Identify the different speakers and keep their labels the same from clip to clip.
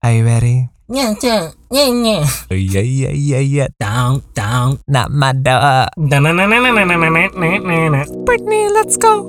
Speaker 1: Are you ready?
Speaker 2: Yeah, yeah, yeah, yeah.
Speaker 1: Oh, yeah, yeah, yeah, yeah.
Speaker 2: Down, down.
Speaker 1: Not my dog. Britney, let's go.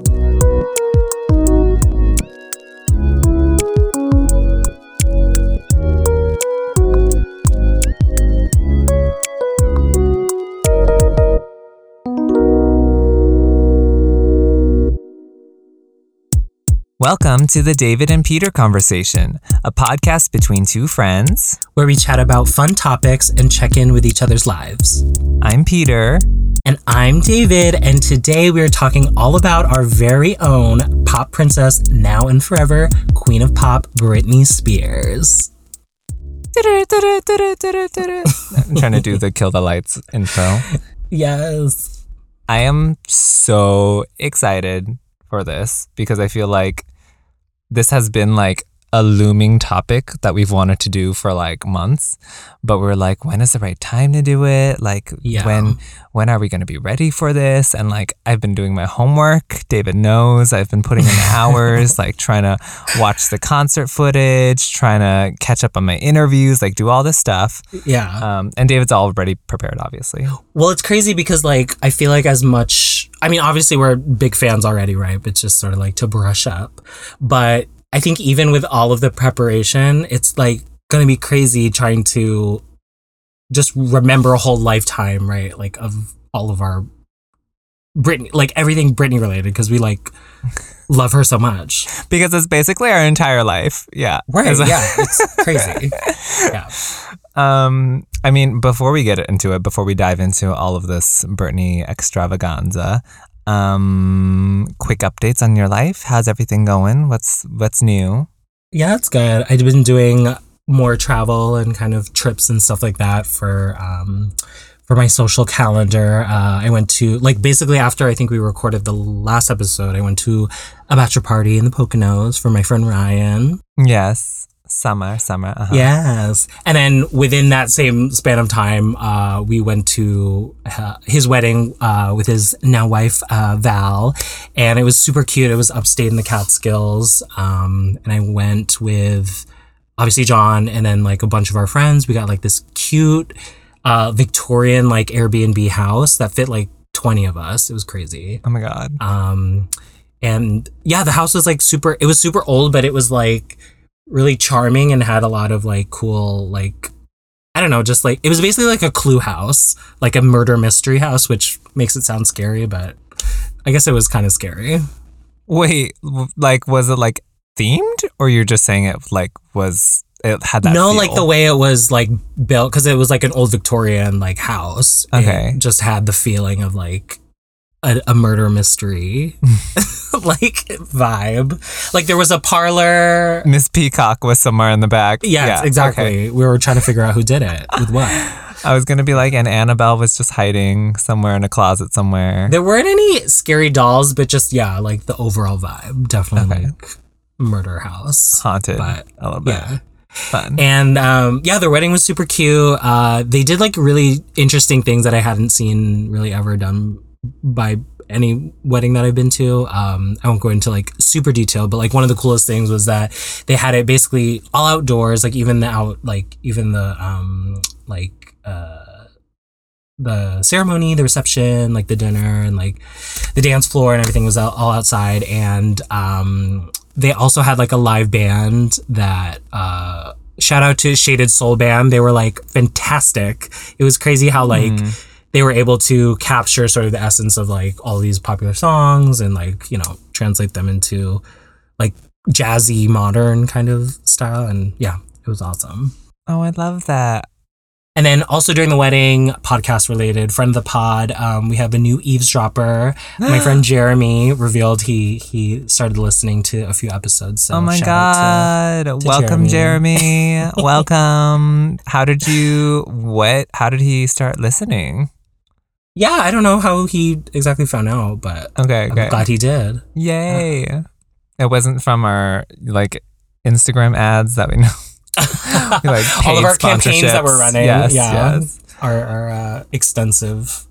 Speaker 1: Welcome to the David and Peter Conversation, a podcast between two friends.
Speaker 2: Where we chat about fun topics and check in with each other's lives.
Speaker 1: I'm Peter.
Speaker 2: And I'm David, and today we are talking all about our very own pop princess, now and forever, queen of pop, Britney Spears.
Speaker 1: I'm trying to do the Kill the Lights intro.
Speaker 2: Yes.
Speaker 1: I am so excited for this because I feel like this has been like a looming topic that we've wanted to do for like months but we're like when is the right time to do it like
Speaker 2: Yeah.
Speaker 1: when when are we going to be ready for this and like I've been doing my homework David knows I've been putting in hours like trying to watch the concert footage trying to catch up on my interviews like do all this stuff
Speaker 2: Yeah.
Speaker 1: um, and David's already prepared obviously
Speaker 2: Well, it's crazy because, like, I feel like as much, I mean, obviously we're big fans already, right? But just sort of like to brush up. But I think even with all of the preparation, it's like going to be crazy trying to just remember a whole lifetime, right? Like, of all of our Britney, like everything Britney related, because we like love her so much.
Speaker 1: because it's basically our entire life yeah
Speaker 2: Right.
Speaker 1: It's-
Speaker 2: yeah. It's crazy. Yeah.
Speaker 1: Um, I mean, before we get into it, before we dive into all of this Britney extravaganza, um, quick updates on your life. How's everything going? What's what's new?
Speaker 2: Yeah, it's good. I've been doing more travel and kind of trips and stuff like that for um for my social calendar. Uh, I went to like basically after I think we recorded the last episode, I went to a bachelor party in the Poconos for my friend Ryan.
Speaker 1: Yes, summer, summer. Uh-huh.
Speaker 2: Yes, and then within that same span of time, uh, we went to uh, his wedding uh, with his now wife uh, Val, and it was super cute. It was upstate in the Catskills, um, and I went with obviously John, and then like a bunch of our friends. We got like this cute uh, Victorian like Airbnb house that fit like twenty of us. It was crazy.
Speaker 1: Oh my god.
Speaker 2: Um, and yeah, the house was like super. It was super old, but it was like really charming and had a lot of like cool like I don't know, just like it was basically like a clue house, like a murder mystery house, which makes it sound scary, but I guess it was kind of scary.
Speaker 1: Wait, like was it like themed, or you're just saying it like was it had that?
Speaker 2: no,
Speaker 1: feel?
Speaker 2: like the way it was like built because it was like an old Victorian like house.
Speaker 1: Okay.
Speaker 2: just had the feeling of like a, a murder mystery like vibe. Like there was a parlor
Speaker 1: Miss Peacock was somewhere in the back.
Speaker 2: Yes,
Speaker 1: Yeah,
Speaker 2: exactly.
Speaker 1: okay.
Speaker 2: We were trying to figure out who did it with what.
Speaker 1: I was gonna be like, and Annabelle was just hiding somewhere in a closet somewhere.
Speaker 2: There weren't any scary dolls, but just yeah, like the overall vibe, definitely
Speaker 1: Okay.
Speaker 2: like murder house.
Speaker 1: Haunted
Speaker 2: But,
Speaker 1: a little bit.
Speaker 2: Yeah,
Speaker 1: Fun.
Speaker 2: and um, yeah, their wedding was super cute. Uh, they did like really interesting things that I hadn't seen really ever done by any wedding that I've been to. Um, I won't go into like super detail, but like one of the coolest things was that they had it basically all outdoors, like even the out, like even the um, like uh, the ceremony, the reception, like the dinner, and like the dance floor and everything was all outside. And um, they also had like a live band that. Uh, Shout out to Shaded Soul Band. They were like fantastic. It was crazy how like they were able to capture sort of the essence of like all these popular songs and like you know translate them into like jazzy modern kind of style and yeah it was awesome
Speaker 1: Oh, I love that.
Speaker 2: and then also during the wedding podcast related friend of the pod um, we have a new eavesdropper my friend jeremy revealed he he started listening to a few episodes so
Speaker 1: oh my god.
Speaker 2: to
Speaker 1: Welcome, Jeremy. Welcome. How did you what how did he start listening?
Speaker 2: Yeah i don't know how he exactly found out but
Speaker 1: Okay,
Speaker 2: i'm glad he did
Speaker 1: Yay. It wasn't from our like Instagram ads that we know. We, like
Speaker 2: all of our campaigns that we're running
Speaker 1: Yes,
Speaker 2: yeah
Speaker 1: yes.
Speaker 2: our, our uh, extensive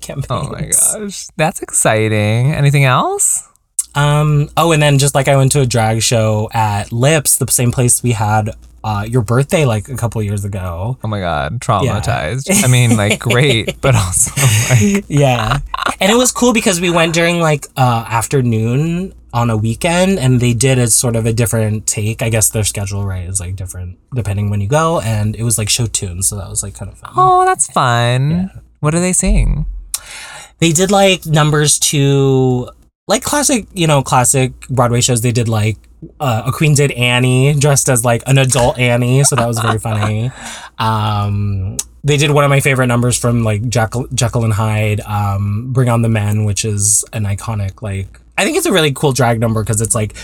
Speaker 2: campaigns
Speaker 1: Oh my gosh. That's exciting. Anything else?
Speaker 2: Um. Oh, and then just like I went to a drag show at Lips, the same place we had uh, your birthday like a couple years ago.
Speaker 1: Oh my god, traumatized. I mean, like great, but also like
Speaker 2: yeah, and it was cool because we went during like uh, afternoon on a weekend, and they did a sort of a different take. I guess their schedule right is like different depending when you go, and it was like show tunes, so that was like kind of fun.
Speaker 1: oh, that's fun. What do they sing?
Speaker 2: they did like numbers to like classic, you know, classic Broadway shows. They did like uh, a queen did Annie dressed as like an adult Annie, so that was very funny. Um, they did one of my favorite numbers from like Jekyll, Jekyll and Hyde, um, Bring on the Men, which is an iconic like. I think it's a really cool drag number because it's like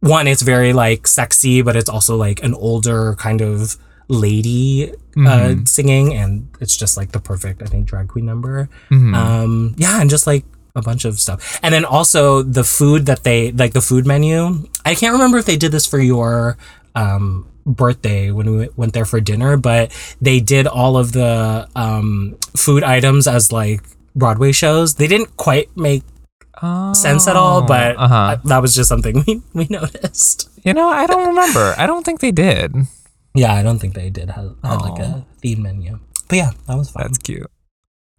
Speaker 2: one, it's very like sexy, but it's also like an older kind of lady uh, singing, and it's just like the perfect, I think, drag queen number. Um, yeah, and just like a bunch of stuff, and then also the food that they like the food menu. I can't remember if they did this for your um, birthday when we went there for dinner, but they did all of the um, food items as like Broadway shows. They didn't quite make
Speaker 1: Oh,
Speaker 2: sense at all, but
Speaker 1: uh-huh.
Speaker 2: uh, that was just something we, we noticed.
Speaker 1: you know, I don't remember. I don't think they did.
Speaker 2: Yeah, I don't think they did have, have like a theme menu. But yeah, that was fun.
Speaker 1: That's cute.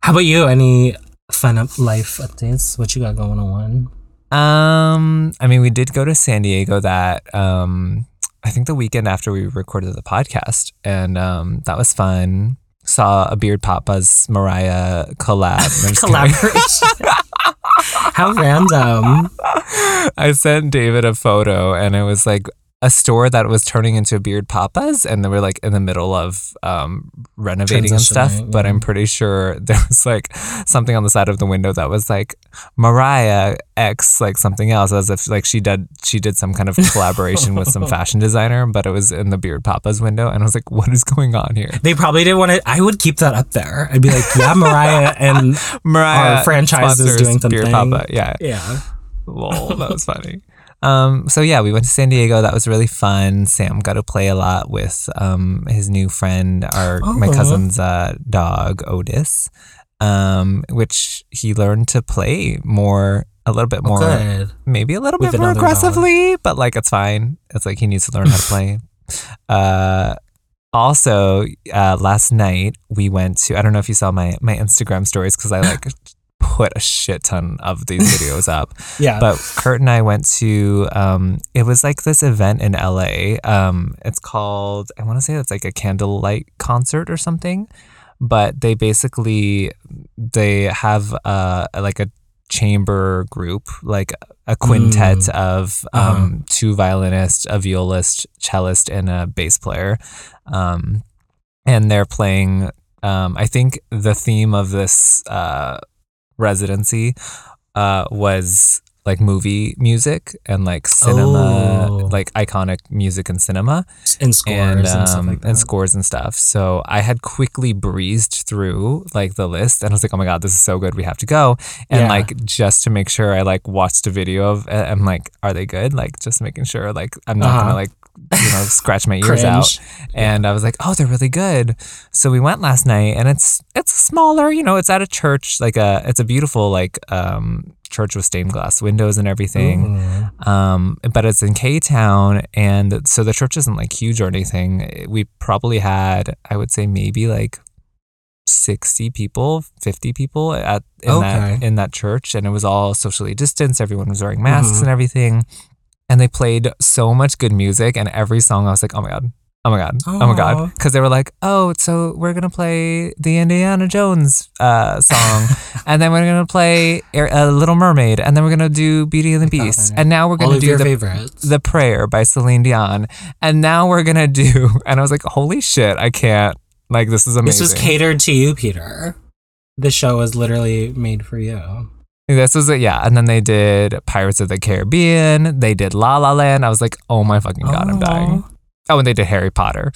Speaker 2: How about you? Any fun up life updates? What you got going on?
Speaker 1: Um, I mean, we did go to San Diego that um I think the weekend after we recorded the podcast, and um that was fun. Saw a Beard Papa's Mariah collab. No, I'm just kidding.
Speaker 2: Collaboration. How random.
Speaker 1: I sent David a photo, and it was like a store that was turning into Beard Papa's, and they were like in the middle of um, renovating and stuff.
Speaker 2: Transitioning,
Speaker 1: But. I'm pretty sure there was like something on the side of the window that was like Mariah X, like something else, as if like she did she did some kind of collaboration with some fashion designer, but it was in the Beard Papa's window, and I was like, what is going on here?
Speaker 2: They probably didn't want to. I would keep that up there. I'd be like, yeah, Mariah and
Speaker 1: Mariah
Speaker 2: Our franchise is doing
Speaker 1: Beard
Speaker 2: something.
Speaker 1: Papa, yeah.
Speaker 2: yeah.
Speaker 1: Lol, that was funny. Um, so yeah, we went to San Diego. That was really fun. Sam got to play a lot with um, his new friend, our my cousin's uh, dog Otis, um, which he learned to play more, a little bit more,
Speaker 2: Good.
Speaker 1: maybe a little
Speaker 2: With
Speaker 1: bit more
Speaker 2: another dog.
Speaker 1: aggressively, but like it's fine. It's like he needs to learn how to play. Uh, also, uh, last night we went to. I don't know if you saw my my Instagram stories because I like put a shit ton of these videos up.
Speaker 2: Yeah.
Speaker 1: But Kurt and I went to um it was like this event in LA. Um it's called I want to say it's like a candlelight concert or something. But they basically they have uh like a chamber group, like a quintet of um
Speaker 2: Uh-huh.
Speaker 1: two violinists, a violist, cellist and a bass player. Um and they're playing um I think the theme of this uh residency uh, was like movie music and like cinema,
Speaker 2: Oh.
Speaker 1: like iconic music and cinema
Speaker 2: and scores
Speaker 1: and,
Speaker 2: and, stuff
Speaker 1: um,
Speaker 2: like that.
Speaker 1: and scores and stuff. So I had quickly breezed through like the list and I was like, oh my God, this is so good. We have to go. And
Speaker 2: Yeah.
Speaker 1: like, just to make sure I like watched a video of it. I'm like, are they good? Like, just making sure like I'm not
Speaker 2: Uh-huh.
Speaker 1: gonna like, you know, scratch my ears out. And I was like, oh, they're really good. So we went last night and it's it's smaller, you know, it's at a church, like a it's a beautiful like um church with stained glass windows and everything.
Speaker 2: Mhm.
Speaker 1: Um, but it's in K Town and so the church isn't like huge or anything. We probably had, I would say maybe like 60 people, 50 people at in that in that church and it was all socially distanced. Everyone was wearing masks
Speaker 2: Mhm.
Speaker 1: and everything. And they played so much good music and every song I was like, "Oh my god. Oh my god. Oh my god." Cuz they were like, "Oh, so we're going to play the Indiana Jones uh, song and then we're going to play uh, Little Mermaid and then we're going to do Beauty and the Beast. And now we're
Speaker 2: All
Speaker 1: going
Speaker 2: of
Speaker 1: to do
Speaker 2: your
Speaker 1: the
Speaker 2: favorites.
Speaker 1: the Prayer by Celine Dion. And now we're going to do, and I was like, holy shit, I can't. Like, this is amazing.
Speaker 2: this was catered to you, Peter. The show was literally made for you.
Speaker 1: This was it, yeah. And then they did Pirates of the Caribbean. They did La La Land. I was like, oh my fucking God, I'm dying. Oh, and they did Harry Potter.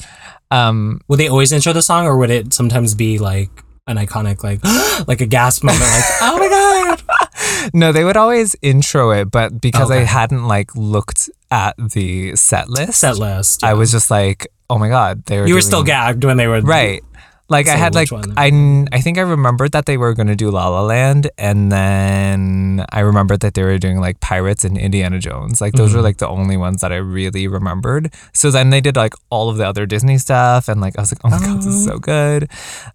Speaker 1: Um,
Speaker 2: Would they always intro the song, or would it sometimes be like an iconic, like, like a gasp moment, like, oh my god?
Speaker 1: no, they would always intro it, but because I
Speaker 2: Okay.
Speaker 1: hadn't like looked at the set list,
Speaker 2: Set list.
Speaker 1: I was just like, oh my God, they were
Speaker 2: You were
Speaker 1: doing-
Speaker 2: still gagged when they were
Speaker 1: Right. Like I had like
Speaker 2: one.
Speaker 1: I I think I remembered that they were going to do La La Land and then I remembered that they were doing like Pirates and Indiana Jones. Like those
Speaker 2: Mm-hmm.
Speaker 1: were like the only ones that I really remembered. So then they did like all of the other Disney stuff and like I was like, "Oh my god, this is so good."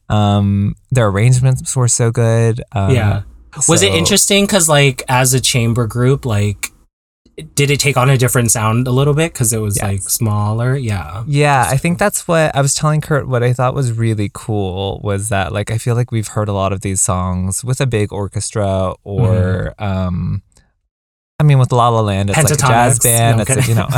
Speaker 1: Um their arrangements were so good. Um,
Speaker 2: yeah. Was it interesting because like as a chamber group, like did it take on a different sound a little bit because it was
Speaker 1: Yes.
Speaker 2: like smaller? Yeah.
Speaker 1: Yeah, I think that's what I was telling Kurt. What I thought was really cool was that, like, I feel like we've heard a lot of these songs with a big orchestra, or,
Speaker 2: Mm-hmm.
Speaker 1: um, I mean, with La La Land, it's like a jazz band.
Speaker 2: No,
Speaker 1: it's like, you know,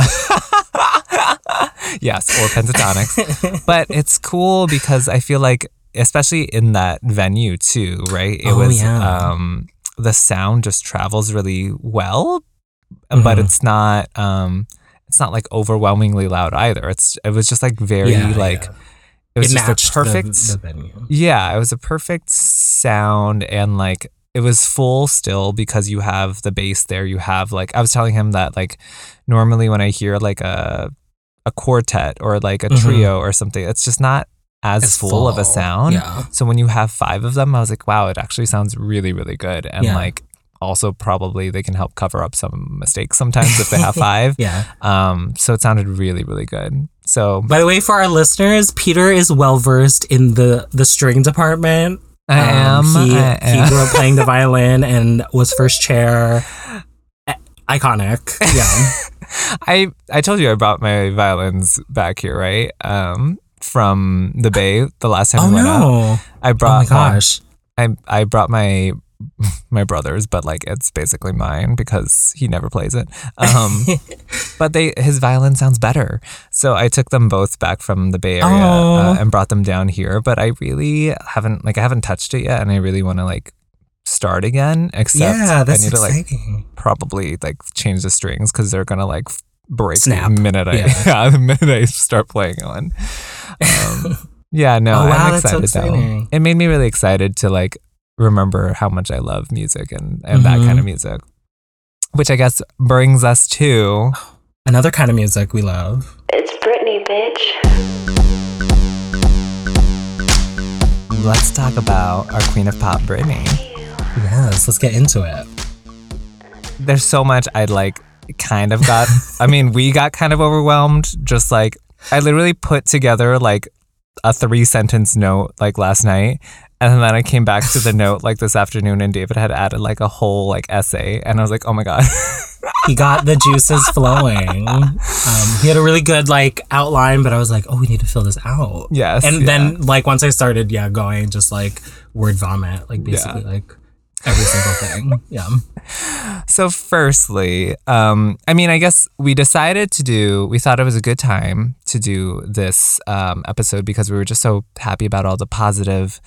Speaker 1: yes, or Pentatonix. but it's cool because I feel like, especially in that venue too, right? It
Speaker 2: Oh,
Speaker 1: was,
Speaker 2: yeah.
Speaker 1: um, the sound just travels really well, but
Speaker 2: Mhm.
Speaker 1: it's not, um, it's not like overwhelmingly loud either. It's it was just like very
Speaker 2: Yeah,
Speaker 1: like
Speaker 2: yeah.
Speaker 1: it was just
Speaker 2: matched
Speaker 1: a perfect
Speaker 2: The, the venue.
Speaker 1: yeah, it was a perfect sound and like it was full still because you have the bass there. You have like I was telling him that like normally when I hear like a a quartet or like a
Speaker 2: Mhm.
Speaker 1: trio or something, it's just not as
Speaker 2: It's
Speaker 1: full, of a sound.
Speaker 2: yeah.
Speaker 1: So when you have five of them, I was like, wow, it actually sounds really, really good. And
Speaker 2: Yeah.
Speaker 1: like also probably they can help cover up some mistakes sometimes if they have five.
Speaker 2: Yeah.
Speaker 1: Um, so it sounded really, really good. So
Speaker 2: By the way, for our listeners, Peter is well versed in the the string department.
Speaker 1: I am.
Speaker 2: Um, he,
Speaker 1: I
Speaker 2: he grew up playing the violin and was first chair. Iconic. Yeah.
Speaker 1: I I told you I brought my violins back here, right? Um, from the Bay the last time
Speaker 2: oh
Speaker 1: we went out.
Speaker 2: no.
Speaker 1: I
Speaker 2: Oh my gosh.
Speaker 1: I I brought my my brother's, but like it's basically mine because he never plays it. Um, but they his violin sounds better, so I took them both back from the Bay Area uh, and brought them down here. But I really haven't like I haven't touched it yet, and I really want to like start again. Except
Speaker 2: yeah, that's
Speaker 1: I need to like
Speaker 2: exciting.
Speaker 1: probably like change the strings because they're gonna like break
Speaker 2: Snap.
Speaker 1: the minute I
Speaker 2: Yeah.
Speaker 1: yeah. the minute I start playing on. Um, yeah, no,
Speaker 2: Oh, wow,
Speaker 1: I'm
Speaker 2: that's so
Speaker 1: excited though. It made me really excited to like remember how much I love music and and that
Speaker 2: Mhm.
Speaker 1: kind of music. Which I guess brings us to
Speaker 2: Another kind of music we love.
Speaker 3: It's Britney, bitch.
Speaker 1: let's talk about our queen of pop, Britney.
Speaker 2: Yes, let's get into it.
Speaker 1: There's so much I'd like kind of got. I mean, we got kind of overwhelmed. Just like I literally put together like a three sentence note like last night. And then I came back to the note like this afternoon, and David had added like a whole like essay, and I was like, "Oh my god!"
Speaker 2: He got the juices flowing. Um, he had a really good like outline, but I was like, oh, we need to fill this out.
Speaker 1: yes,
Speaker 2: And
Speaker 1: yeah.
Speaker 2: then like once I started, yeah, going just like word vomit, like basically like every single thing. Yeah.
Speaker 1: So, firstly, um, I mean, I guess we decided to do, we thought it was a good time to do this um, episode because we were just so happy about all the positive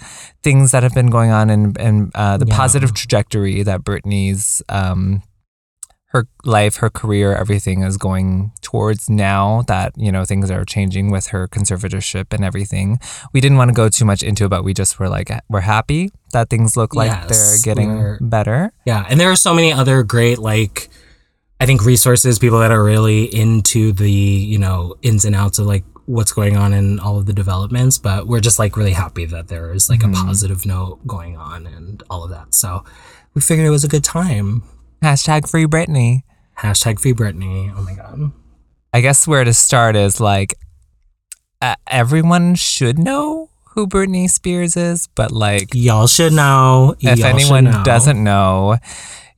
Speaker 1: things that have been going on and, and uh, the
Speaker 2: Yeah.
Speaker 1: positive trajectory that Britney's, um, her life, her career, everything is going towards now that, you know, things are changing with her conservatorship and everything. We didn't want to go too much into it, but we just were like, we're happy that things look like
Speaker 2: Yes,
Speaker 1: they're getting
Speaker 2: we're-
Speaker 1: better.
Speaker 2: Yeah. And there are so many other great like I think resources, people that are really into the, you know, ins and outs of like what's going on in all of the developments, but we're just like really happy that there is like
Speaker 1: Mhm.
Speaker 2: a positive note going on and all of that. So we figured it was a good time.
Speaker 1: Hashtag free Britney.
Speaker 2: Hashtag free Britney. Oh my god.
Speaker 1: I guess where to start is like uh, everyone should know who Britney Spears is, but like
Speaker 2: Y'all should know.
Speaker 1: if
Speaker 2: Y'all
Speaker 1: anyone
Speaker 2: know.
Speaker 1: doesn't know,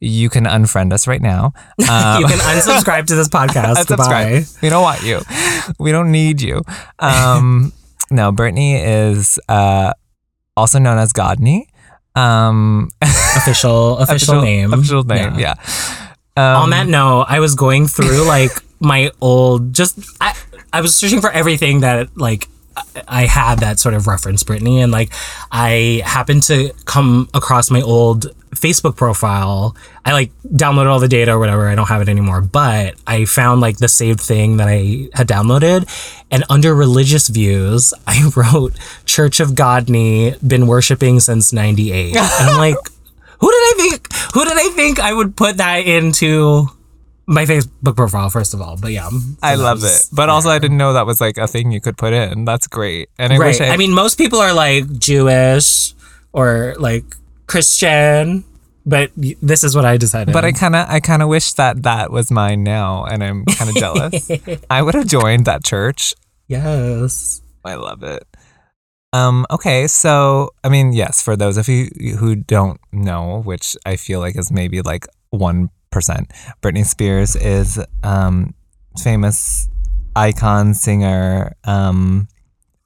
Speaker 1: you can unfriend us right now. Um,
Speaker 2: you can unsubscribe to this podcast. Goodbye.
Speaker 1: We don't want you. We don't need you. Um, no, Britney is uh, also known as Godney. Um,
Speaker 2: Official, official, name.
Speaker 1: Official name. Yeah. Um,
Speaker 2: On that note, I was going through like my old just I I was searching for everything that like I- had that sort of reference Britney, and like I happened to come across my old Facebook profile. I like downloaded all the data or whatever. I don't have it anymore, but I found like the saved thing that I had downloaded and under religious views, I wrote Church of Godney been worshiping since 98. and I'm like who did I think who did I think I would put that into my Facebook profile first of all. But yeah, so
Speaker 1: I love it. But also, I didn't know that was like a thing you could put in. That's great. And I
Speaker 2: right.
Speaker 1: wish I,
Speaker 2: I mean, most people are like Jewish or like Christian, but this is what I decided.
Speaker 1: but I kind of, I kind of wish that that was mine now, and I'm kind of jealous. I would have joined that church.
Speaker 2: yes.
Speaker 1: I love it. Um, okay, so I mean, yes, for those of you who don't know, which I feel like is maybe like one percent, Britney Spears is um famous icon, singer, um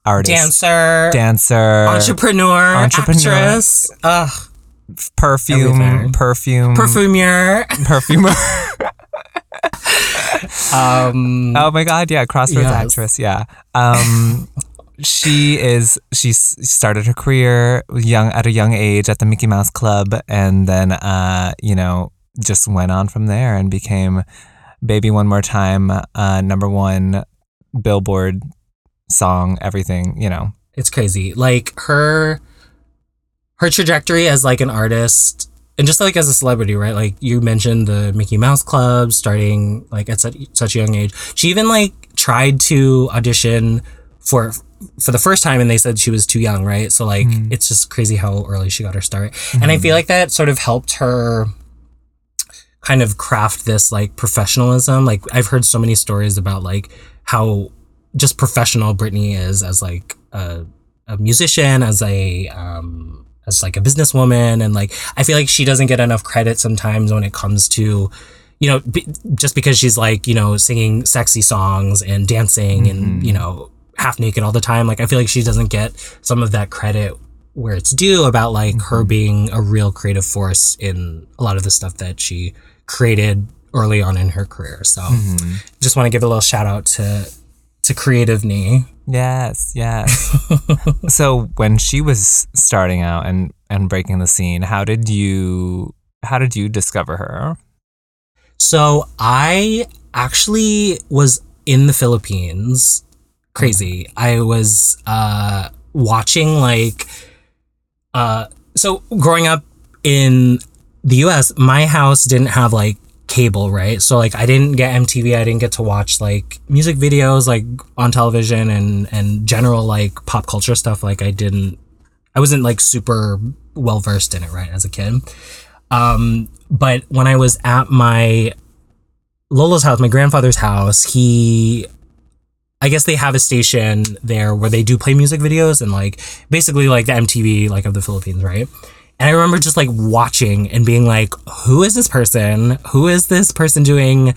Speaker 1: artist,
Speaker 2: Dancer,
Speaker 1: dancer,
Speaker 2: entrepreneur,
Speaker 1: entrepreneur.
Speaker 2: actress, ugh,
Speaker 1: perfume,
Speaker 2: Everything.
Speaker 1: perfume,
Speaker 2: perfumer.
Speaker 1: perfumer.
Speaker 2: um,
Speaker 1: oh my god, yeah, Crossroads
Speaker 2: Yes.
Speaker 1: actress, yeah. Um she is she started her career young at a young age at the Mickey Mouse Club and then uh you know just went on from there and became Baby One More Time uh number 1 Billboard song everything, you know.
Speaker 2: it's crazy. Like her, her trajectory as like an artist and just like as a celebrity, right? Like you mentioned the Mickey Mouse Club starting like at such, such a young age. She even like tried to audition for for the first time and they said she was too young, right? So like it's just crazy how early she got her start. And I feel like that sort of helped her kind of craft this like professionalism. Like I've heard so many stories about like how just professional Britney is as like a, a musician, as a um, as like a businesswoman, and like I feel like she doesn't get enough credit sometimes when it comes to you know b- just because she's like you know singing sexy songs and dancing and you know half naked all the time. Like I feel like she doesn't get some of that credit where it's due about like her being a real creative force in a lot of the stuff that she created early on in her career. So just want to give a little shout out to to creative knee.
Speaker 1: Yes, yes. so when she was starting out and and breaking the scene, how did you how did you discover her?
Speaker 2: So I actually was in the Philippines. Crazy. I was uh watching like uh so growing up in the US, my house didn't have like cable, right? So like I didn't get MTV, I didn't get to watch like music videos like on television and and general like pop culture stuff like I didn't I wasn't like super well versed in it, right, as a kid. Um but when I was at my Lola's house, my grandfather's house, he I guess they have a station there where they do play music videos and like basically like the MTV like of the Philippines, right? And I remember just like watching and being like, who is this person? Who is this person doing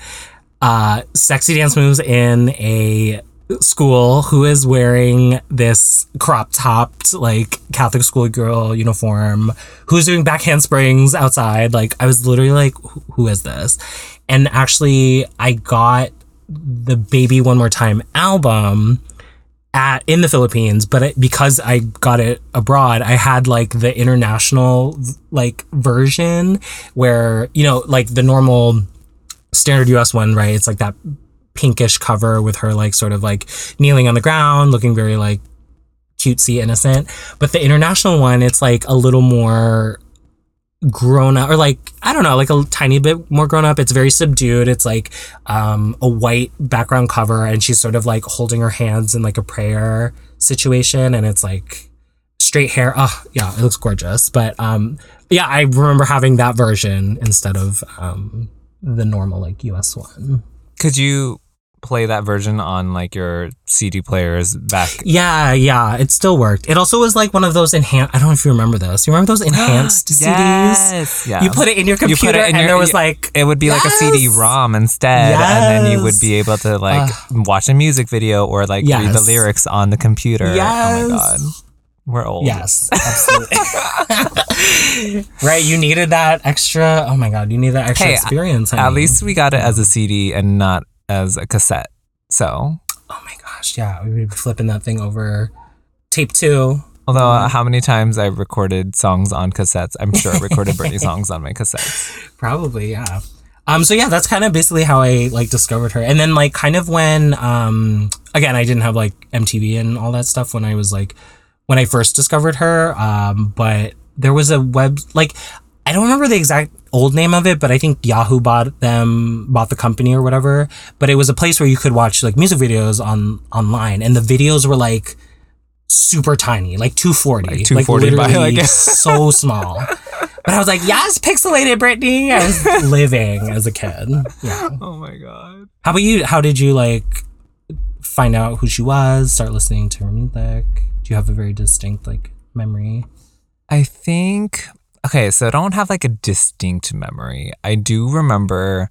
Speaker 2: uh sexy dance moves in a school? Who is wearing this crop topped like Catholic schoolgirl uniform? Who's doing back handsprings outside? Like I was literally like, who is this? And actually I got the Baby One More Time album at in the Philippines, but it, because I got it abroad, I had like the international like version where you know like the normal standard US one, right? It's like that pinkish cover with her like sort of like kneeling on the ground, looking very like cutesy innocent. But the international one, it's like a little more grown up or like I don't know, like a tiny bit more grown up. It's very subdued. It's like um a white background cover and she's sort of like holding her hands in like a prayer situation and it's like straight hair. Oh, yeah, it looks gorgeous. But um yeah, I remember having that version instead of um the normal like US one.
Speaker 1: Could you play that version on like your CD players back?
Speaker 2: Yeah, yeah, it still worked. It also was like one of those enhanced I don't know if you remember this. You remember those enhanced CDs?
Speaker 1: Yes, yeah.
Speaker 2: You put it in your
Speaker 1: You put
Speaker 2: computer
Speaker 1: it in
Speaker 2: and
Speaker 1: your-
Speaker 2: there was like
Speaker 1: it would be like a CD-ROM instead, and then you would be able to like watch a music video or like read the lyrics on the computer.
Speaker 2: Yes.
Speaker 1: Oh my god, we're old.
Speaker 2: Yes, absolutely. right, you needed that extra. Oh my god, you need that extra
Speaker 1: Hey,
Speaker 2: experience.
Speaker 1: At least we got it as a CD and not as a cassette. So,
Speaker 2: Oh my gosh, yeah, we would be flipping that thing over. Tape two.
Speaker 1: although uh, how many times I recorded songs on cassettes, I'm sure I recorded Britney songs on my cassettes.
Speaker 2: Probably, yeah. Um, so yeah, that's kind of basically how I like discovered her. And then like kind of when um again I didn't have like MTV and all that stuff when I was like when I first discovered her. Um, but there was a web like I I don't remember the exact old name of it, but I think Yahoo bought them, bought the company or whatever. But it was a place where you could watch like music videos on online, and the videos were like super tiny, like 240,
Speaker 1: Like 240 by,
Speaker 2: literally
Speaker 1: like-
Speaker 2: so small. But I was like, yes, pixelated Britney. I was living as a kid. Yeah.
Speaker 1: Oh my god.
Speaker 2: How about you? How did you like find out who she was? Start listening to her music? Do you have a very distinct like memory?
Speaker 1: I think okay, so I don't have like a distinct memory. I do remember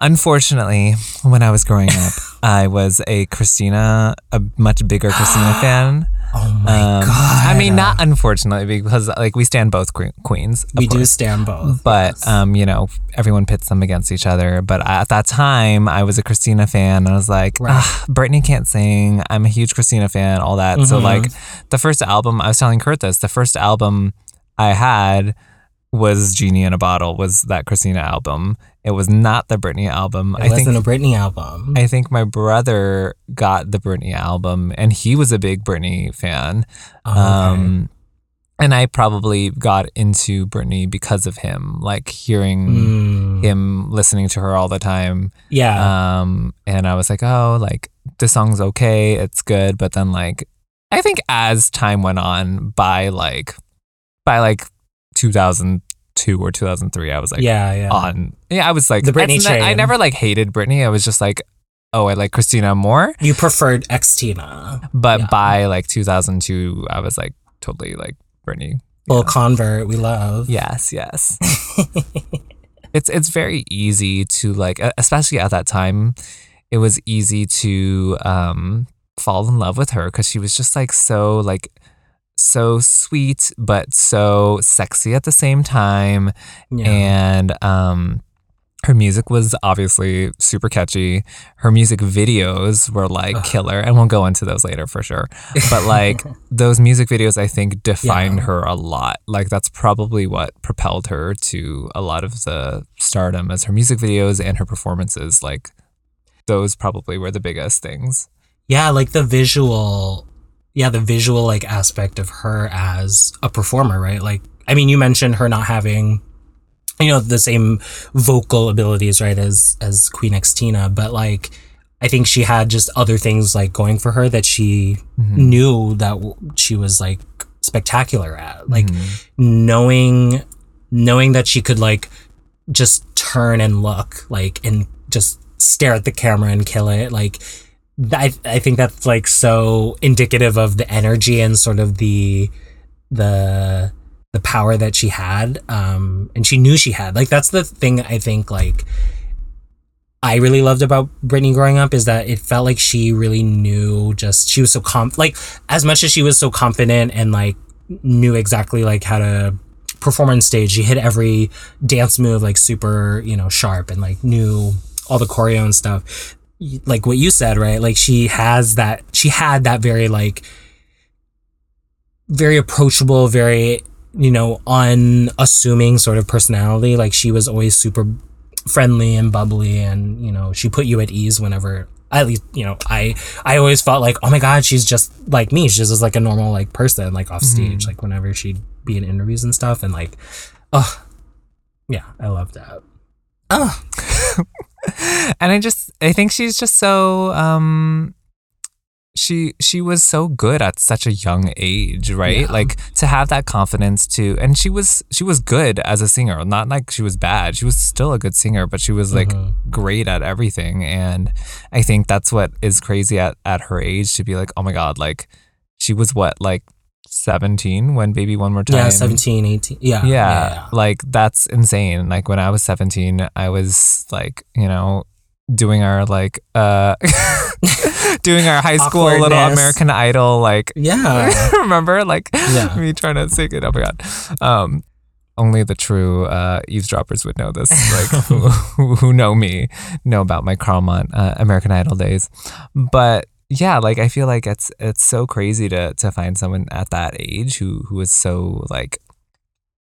Speaker 1: unfortunately when I was growing up, I was a Christina a much bigger Christina fan.
Speaker 2: Oh my
Speaker 1: Um,
Speaker 2: god!
Speaker 1: I mean not unfortunately because like we stand both que- queens.
Speaker 2: we do stand both.
Speaker 1: But
Speaker 2: yes.
Speaker 1: um, you know, everyone pits them against each other. But at that time, I was a Christina fan. And I was like,
Speaker 2: Right.
Speaker 1: "Ah, Britney can't sing. I'm a huge Christina fan. All that. So
Speaker 2: Mhm.
Speaker 1: like, the first album, I was telling Kurt this. The first album I had was Genie in a Bottle. Was that Christina album? It was not the Britney album.
Speaker 2: it
Speaker 1: I think.
Speaker 2: wasn't a Britney album.
Speaker 1: I think my brother got the Britney album, and he was a big Britney fan.
Speaker 2: Oh, okay.
Speaker 1: Um, and I probably got into Britney because of him, like hearing
Speaker 2: Mm,
Speaker 1: him listening to her all the time.
Speaker 2: yeah.
Speaker 1: Um, and I was like, oh, like the song's okay, it's good. But then, like, I think as time went on, by like, by like 2002 or 2003, I was like,
Speaker 2: yeah, yeah.
Speaker 1: on. Yeah, I was like,
Speaker 2: The Britney
Speaker 1: not- I never like hated Britney. I was just like, oh, I like Christina more.
Speaker 2: you preferred X Tina.
Speaker 1: But
Speaker 2: Yeah.
Speaker 1: by like 2002, I was like totally like Britney.
Speaker 2: Full convert, we love.
Speaker 1: Yes, yes. it's it's very easy to like, especially at that time, it was easy to um fall in love with her because she was just like so like so sweet but so sexy at the same time.
Speaker 2: Yeah.
Speaker 1: and um her music was obviously super catchy. Her music videos were like
Speaker 2: Ugh.
Speaker 1: killer. And we'll go into those later for sure. But like those music videos i think defined
Speaker 2: Yeah.
Speaker 1: her a lot. Like that's probably what propelled her to a lot of the stardom as her music videos and her performances. Like those probably were the biggest things.
Speaker 2: Yeah, like the visual, yeah, the visual like aspect of her as a performer, right? Like, I mean, you mentioned her not having, you know, the same vocal abilities, right, as as Queen Xtina, but like, I think she had just other things like going for her that she
Speaker 1: Mhm.
Speaker 2: knew that w- she was like spectacular at, like
Speaker 1: Mhm.
Speaker 2: knowing knowing that she could like just turn and look like and just stare at the camera and kill it like I, I think that's like so indicative of the energy and sort of the the the power that she had um and she knew she had. Like that's the thing i think like i really loved about Britney growing up is that it felt like she really knew just she was so conf like as much as she was so confident and like knew exactly like how to perform on stage she hit every dance move like super you know sharp and like knew all the choreo and stuff like what you said right? Like she has that she had that very like very approachable very you know unassuming sort of personality. Like she was always super friendly and bubbly and you know she put you at ease whenever at least you know i i always felt like oh my god she's just like me. She's just like a normal like person like off mm-hmm. stage like whenever she'd be in interviews and stuff and like oh yeah i love that. oh
Speaker 1: and I just I think she's just so um she she was so good at such a young age, right?
Speaker 2: Yeah.
Speaker 1: Like to have that confidence to and she was she was good as a singer. Not like she was bad. She was still a good singer, but she was like
Speaker 2: Mhm.
Speaker 1: great at everything. And I think that's what is crazy at at her age to be like, "Oh my god, like she was what like 17 when Baby One More Time?
Speaker 2: yeah 17 18 yeah
Speaker 1: yeah, like that's insane. Like when i was 17 i was like you know doing our like uh doing our high school little american idol like
Speaker 2: yeah.
Speaker 1: remember? Like
Speaker 2: Yeah.
Speaker 1: me trying to sing it. Oh my god. Um only the true uh, eavesdroppers would know this, like who, who, who know me, know about my Carlmont uh, American Idol days. But yeah, like I feel like it's it's so crazy to to find someone at that age who who is so like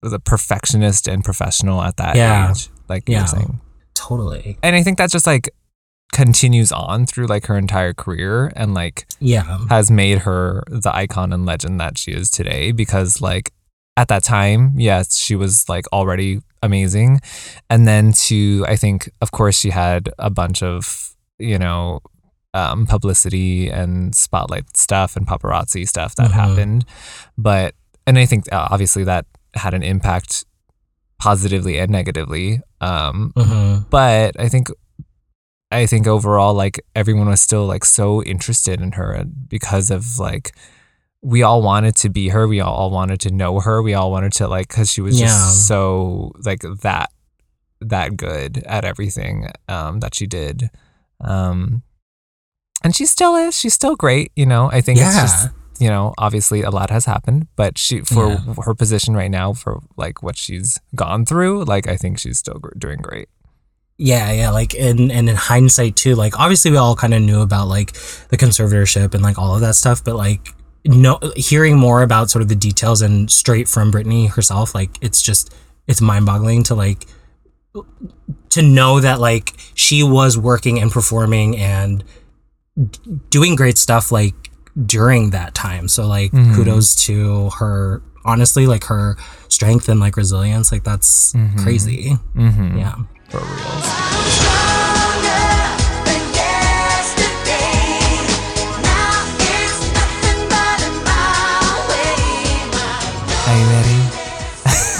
Speaker 1: the perfectionist and professional at that
Speaker 2: Yeah.
Speaker 1: age, like
Speaker 2: Yeah.
Speaker 1: you're saying.
Speaker 2: totally
Speaker 1: And I think that just like continues on through like her entire career and like
Speaker 2: yeah
Speaker 1: has made her the icon and legend that she is today because like at that time, yes, she was like already amazing. And then to, I think, of course, she had a bunch of, you know, um, publicity and spotlight stuff and paparazzi stuff that
Speaker 2: Mhm.
Speaker 1: happened. But, and I think uh, obviously that had an impact positively and negatively. Um,
Speaker 2: Mhm.
Speaker 1: but I think I think overall like everyone was still like so interested in her because of like we all wanted to be her we all wanted to know her we all wanted to like cuz she was
Speaker 2: Yeah.
Speaker 1: just so like that that good at everything um that she did um and she still is. She's still great you know? I think it's just you know obviously a lot has happened but she for
Speaker 2: Yeah.
Speaker 1: her position right now for like what she's gone through like I think she's still gr- doing great.
Speaker 2: Yeah, yeah, like and and in hindsight too, like obviously we all kind of knew about like the conservatorship and like all of that stuff, but like no hearing more about sort of the details and straight from Britney herself, like it's just it's mind-boggling to like to know that like she was working and performing and d- doing great stuff like during that time. So like
Speaker 1: Mhm.
Speaker 2: kudos to her honestly like her strength and like resilience like that's
Speaker 1: Mhm.
Speaker 2: crazy.
Speaker 1: mm-hmm.
Speaker 2: Yeah.
Speaker 1: for reals
Speaker 4: Stronger than yesterday. Now it's nothing but a my way.
Speaker 1: Are you ready?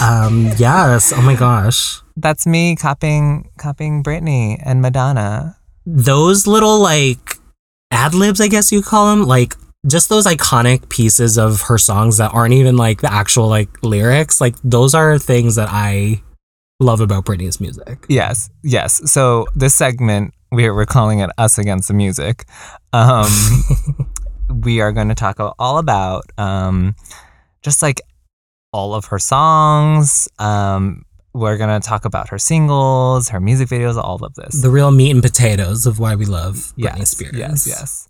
Speaker 2: Um, yes. Oh my gosh.
Speaker 1: That's me copying copying Britney and Madonna.
Speaker 2: Those little like ad libs, I guess you call them, like just those iconic pieces of her songs that aren't even like the actual like lyrics. Like those are things that I love about Britney's music.
Speaker 1: Yes, yes. So this segment we're we're calling it "Us Against the Music." Um, we are going to talk all about um, just like all of her songs. Um, we're going to talk about her singles, her music videos, all of this.
Speaker 2: The real meat and potatoes of why we love Britney
Speaker 1: yes,
Speaker 2: Spears.
Speaker 1: yes,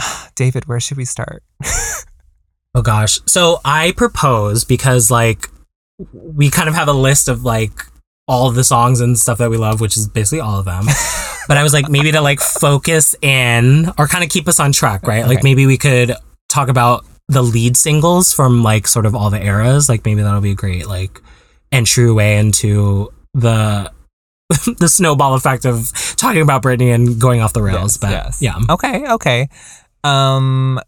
Speaker 1: yes. David, where should we start?
Speaker 2: Oh gosh. So I propose because like we kind of have a list of like all of the songs and stuff that we love, which is basically all of them. but I was like maybe to like focus in or kind of keep us on track, right? Like maybe we could talk about the lead singles from like sort of all the eras. Like maybe that'll be a great like entry way into the the snowball effect of talking about Britney and going off the rails.
Speaker 1: Yes,
Speaker 2: but
Speaker 1: yes.
Speaker 2: yeah.
Speaker 1: Okay, okay. Um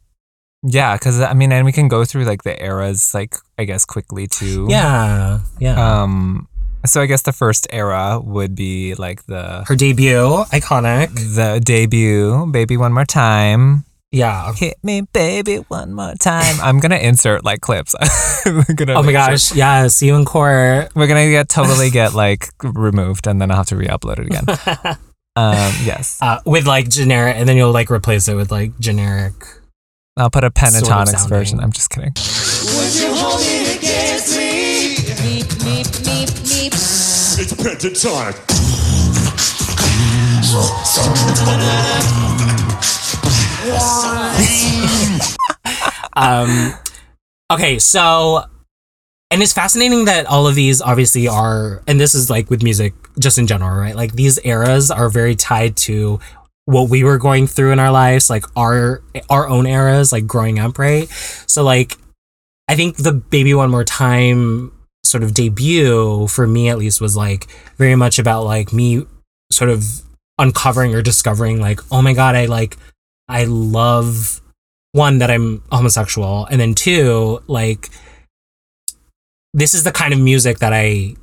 Speaker 1: yeah, cuz I mean and we can go through like the eras like I guess quickly too.
Speaker 2: Yeah. Yeah.
Speaker 1: Um so I guess the first era would be like the
Speaker 2: Her debut, iconic.
Speaker 1: the debut, Baby One More Time.
Speaker 2: Yeah.
Speaker 1: Hit me baby one more time. I'm going to insert like clips. We're gonna
Speaker 2: Oh my
Speaker 1: make sure-
Speaker 2: gosh, yeah, see you in court.
Speaker 1: We're going to get totally get like removed and then I'll have to re-upload it again. um yes.
Speaker 2: Uh, with like generic, and then you'll like replace it with like generic.
Speaker 1: I'll put a
Speaker 2: Sort of Pentatonix
Speaker 1: version. I'm just kidding.
Speaker 5: It's pentatonic.
Speaker 2: Um, okay, so, and it's fascinating that all of these obviously are, and this is like with music just in general, right? Like these eras are very tied to what we were going through in our lives, like our our own eras, like growing up, right? So like, I think the Baby One More Time sort of debut for me at least was like very much about like me sort of uncovering or discovering like oh my god i like i love one that i'm homosexual and then two like this is the kind of music that i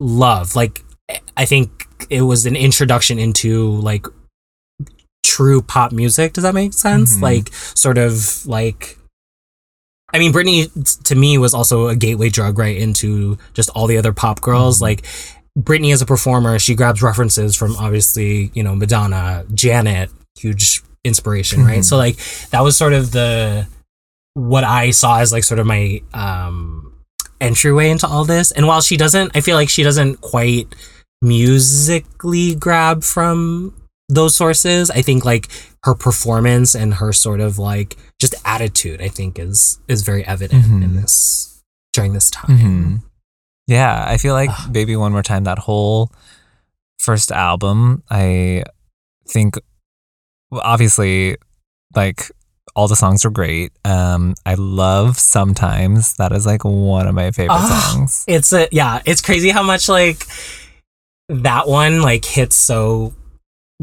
Speaker 2: love like i think it was an introduction into like true pop music does that make sense
Speaker 1: Mhm.
Speaker 2: like sort of like I mean, Britney to me was also a gateway drug right into just all the other pop girls.
Speaker 1: Mhm.
Speaker 2: Like Britney as a performer, she grabs references from obviously, you know, Madonna, Janet, huge inspiration, right?
Speaker 1: Mhm.
Speaker 2: So like that was sort of the what I saw as like sort of my um entryway into all this. And while she doesn't I feel like she doesn't quite musically grab from those sources, I think like her performance and her sort of like just attitude, I think is is very evident in
Speaker 1: Mhm.
Speaker 2: this during this time.
Speaker 1: Mhm. Yeah, I feel like
Speaker 2: Ugh.
Speaker 1: Baby One More Time, that whole first album, I think, obviously, like all the songs are great. Um, I love sometimes that is like one of my favorite
Speaker 2: Ah.
Speaker 1: songs.
Speaker 2: It's a yeah, it's crazy how much like that one like hits so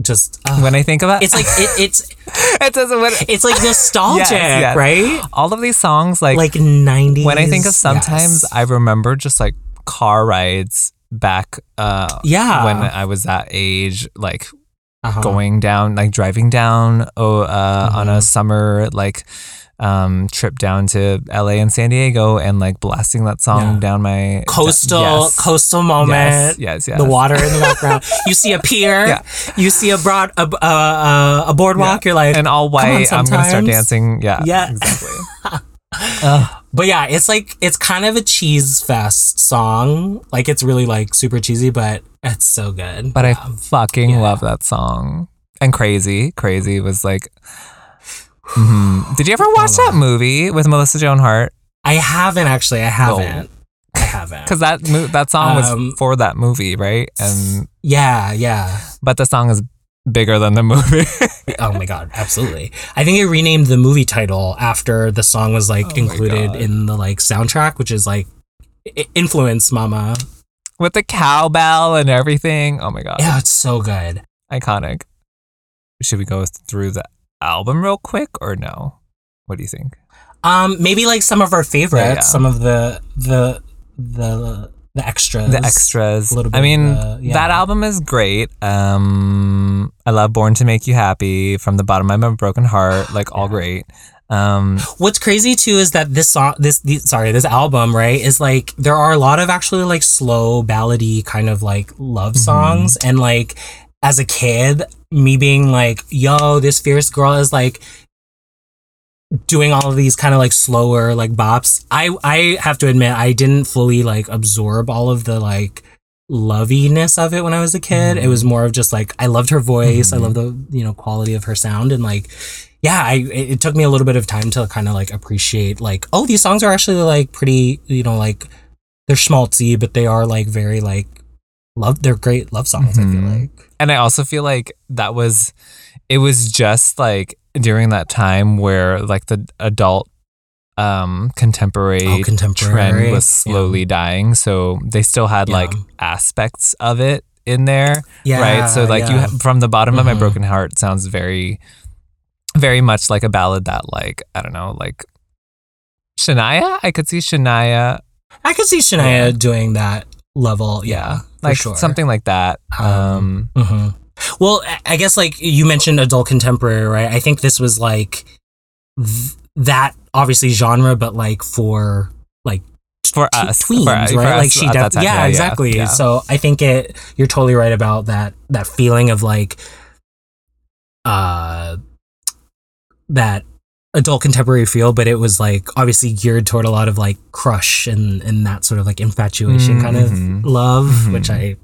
Speaker 2: just uh,
Speaker 1: When I think about
Speaker 2: it's like it, it's
Speaker 1: it doesn't when,
Speaker 2: it's like nostalgic,
Speaker 1: yes.
Speaker 2: right?
Speaker 1: all of these songs like,
Speaker 2: Like nineties.
Speaker 1: when I think of sometimes I remember just like car rides back uh
Speaker 2: yeah
Speaker 1: when I was that age like
Speaker 2: Uh-huh.
Speaker 1: going down like driving down oh uh on a
Speaker 2: Mhm.
Speaker 1: summer like um trip down to LA and San Diego and like blasting that song
Speaker 2: Yeah.
Speaker 1: down my
Speaker 2: coastal
Speaker 1: yes.
Speaker 2: coastal moment.
Speaker 1: yes yes
Speaker 2: The water in the background. You see a pier.
Speaker 1: Yeah.
Speaker 2: You see a broad a, uh, uh, a boardwalk. You're like,
Speaker 1: and all white I'm gonna start dancing yeah
Speaker 2: Yeah.
Speaker 1: exactly Ugh.
Speaker 2: But yeah, it's like it's kind of a cheese fest song. Like it's really like super cheesy, but it's so good.
Speaker 1: but I fucking
Speaker 2: Yeah.
Speaker 1: love that song and crazy crazy was like Mhm. did you ever watch that movie with Melissa Joan Hart
Speaker 2: I haven't actually. I haven't. I haven't.
Speaker 1: because that mo- that song was
Speaker 2: Um,
Speaker 1: for that movie right and
Speaker 2: Yeah, yeah.
Speaker 1: but the song is bigger than the movie
Speaker 2: Oh my god, absolutely. I think it renamed the movie title after the song was like
Speaker 1: Oh
Speaker 2: included in the like soundtrack, which is like influence mama.
Speaker 1: with the cowbell and everything. Oh my god,
Speaker 2: Yeah, it's so good.
Speaker 1: iconic. Should we go through the album real quick or no? What do you think?
Speaker 2: Um, maybe like some of our favorites,
Speaker 1: Yeah, yeah.
Speaker 2: some of the the the the extras.
Speaker 1: The extras.
Speaker 2: a little bit
Speaker 1: I
Speaker 2: of
Speaker 1: mean,
Speaker 2: the- yeah.
Speaker 1: that album is great. Um, I love "Born to Make You Happy" from the bottom of my broken heart. Like all great. Um,
Speaker 2: What's crazy too is that this song, this the, sorry, this album, right, is like there are a lot of actually like slow ballady kind of like love
Speaker 1: Mm-hmm.
Speaker 2: songs, and like as a kid, me being like, "Yo, this fierce girl is like." Doing all of these kind of like slower like bops i i have to admit i didn't fully like absorb all of the like loviness of it when i was a kid it was more of just like i loved her voice i
Speaker 1: Mhm.
Speaker 2: love the you know quality of her sound and like yeah i it, it took me a little bit of time to kind of like appreciate like oh these songs are actually like pretty you know like they're schmaltzy but they are like very like love they're great love songs i feel
Speaker 1: Mhm.
Speaker 2: like
Speaker 1: and I also feel like that was, it was just like during that time where like the adult, um, contemporary
Speaker 2: Oh, contemporary,
Speaker 1: trend was
Speaker 2: yeah.
Speaker 1: slowly dying. So they still had
Speaker 2: Yeah.
Speaker 1: like aspects of it in there.
Speaker 2: yeah
Speaker 1: right? So like you from the bottom of my
Speaker 2: Mhm.
Speaker 1: broken heart sounds very, very much like a ballad that like I don't know like Shania. I could see Shania,
Speaker 2: i could see shania doing that level yeah,
Speaker 1: like
Speaker 2: sure.
Speaker 1: something like that. Um,
Speaker 2: Um, hmm Well, I- guess like you mentioned adult contemporary, right? I think this was like th- that obviously genre, but like for like
Speaker 1: for
Speaker 2: t-
Speaker 1: us,
Speaker 2: tweens,
Speaker 1: for, for
Speaker 2: right?
Speaker 1: us
Speaker 2: like she, def-
Speaker 1: time.
Speaker 2: yeah, exactly.
Speaker 1: yeah.
Speaker 2: So I think it. You're totally right about that. That feeling of like, uh, that adult contemporary feel, but it was like obviously geared toward a lot of like crush and and that sort of like infatuation kind
Speaker 1: Mhm.
Speaker 2: of love,
Speaker 1: Mhm.
Speaker 2: which I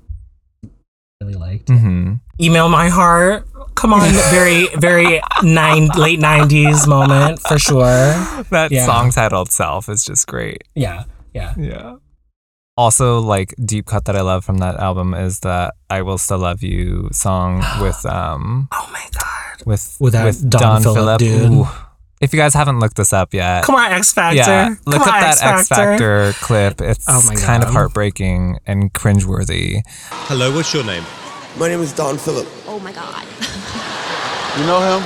Speaker 2: really liked
Speaker 1: hmm
Speaker 2: email my heart come on very very nine late 90s moment for sure
Speaker 1: That
Speaker 2: Yeah.
Speaker 1: song title itself is just great.
Speaker 2: yeah yeah
Speaker 1: Yeah. Also, like deep cut that I love from that album is that "I Will Still Love You" song with um
Speaker 2: oh my god
Speaker 1: with
Speaker 2: With that Don Philip dude.
Speaker 1: Ooh. If you guys haven't looked this up yet,
Speaker 2: come on x factor
Speaker 1: yeah, look
Speaker 2: come
Speaker 1: up
Speaker 2: on,
Speaker 1: that X Factor clip. It's
Speaker 2: Oh my
Speaker 1: kind of heartbreaking and cringeworthy.
Speaker 6: Hello, what's your name?
Speaker 7: My name is Don Philip.
Speaker 8: Oh my god.
Speaker 7: You know him?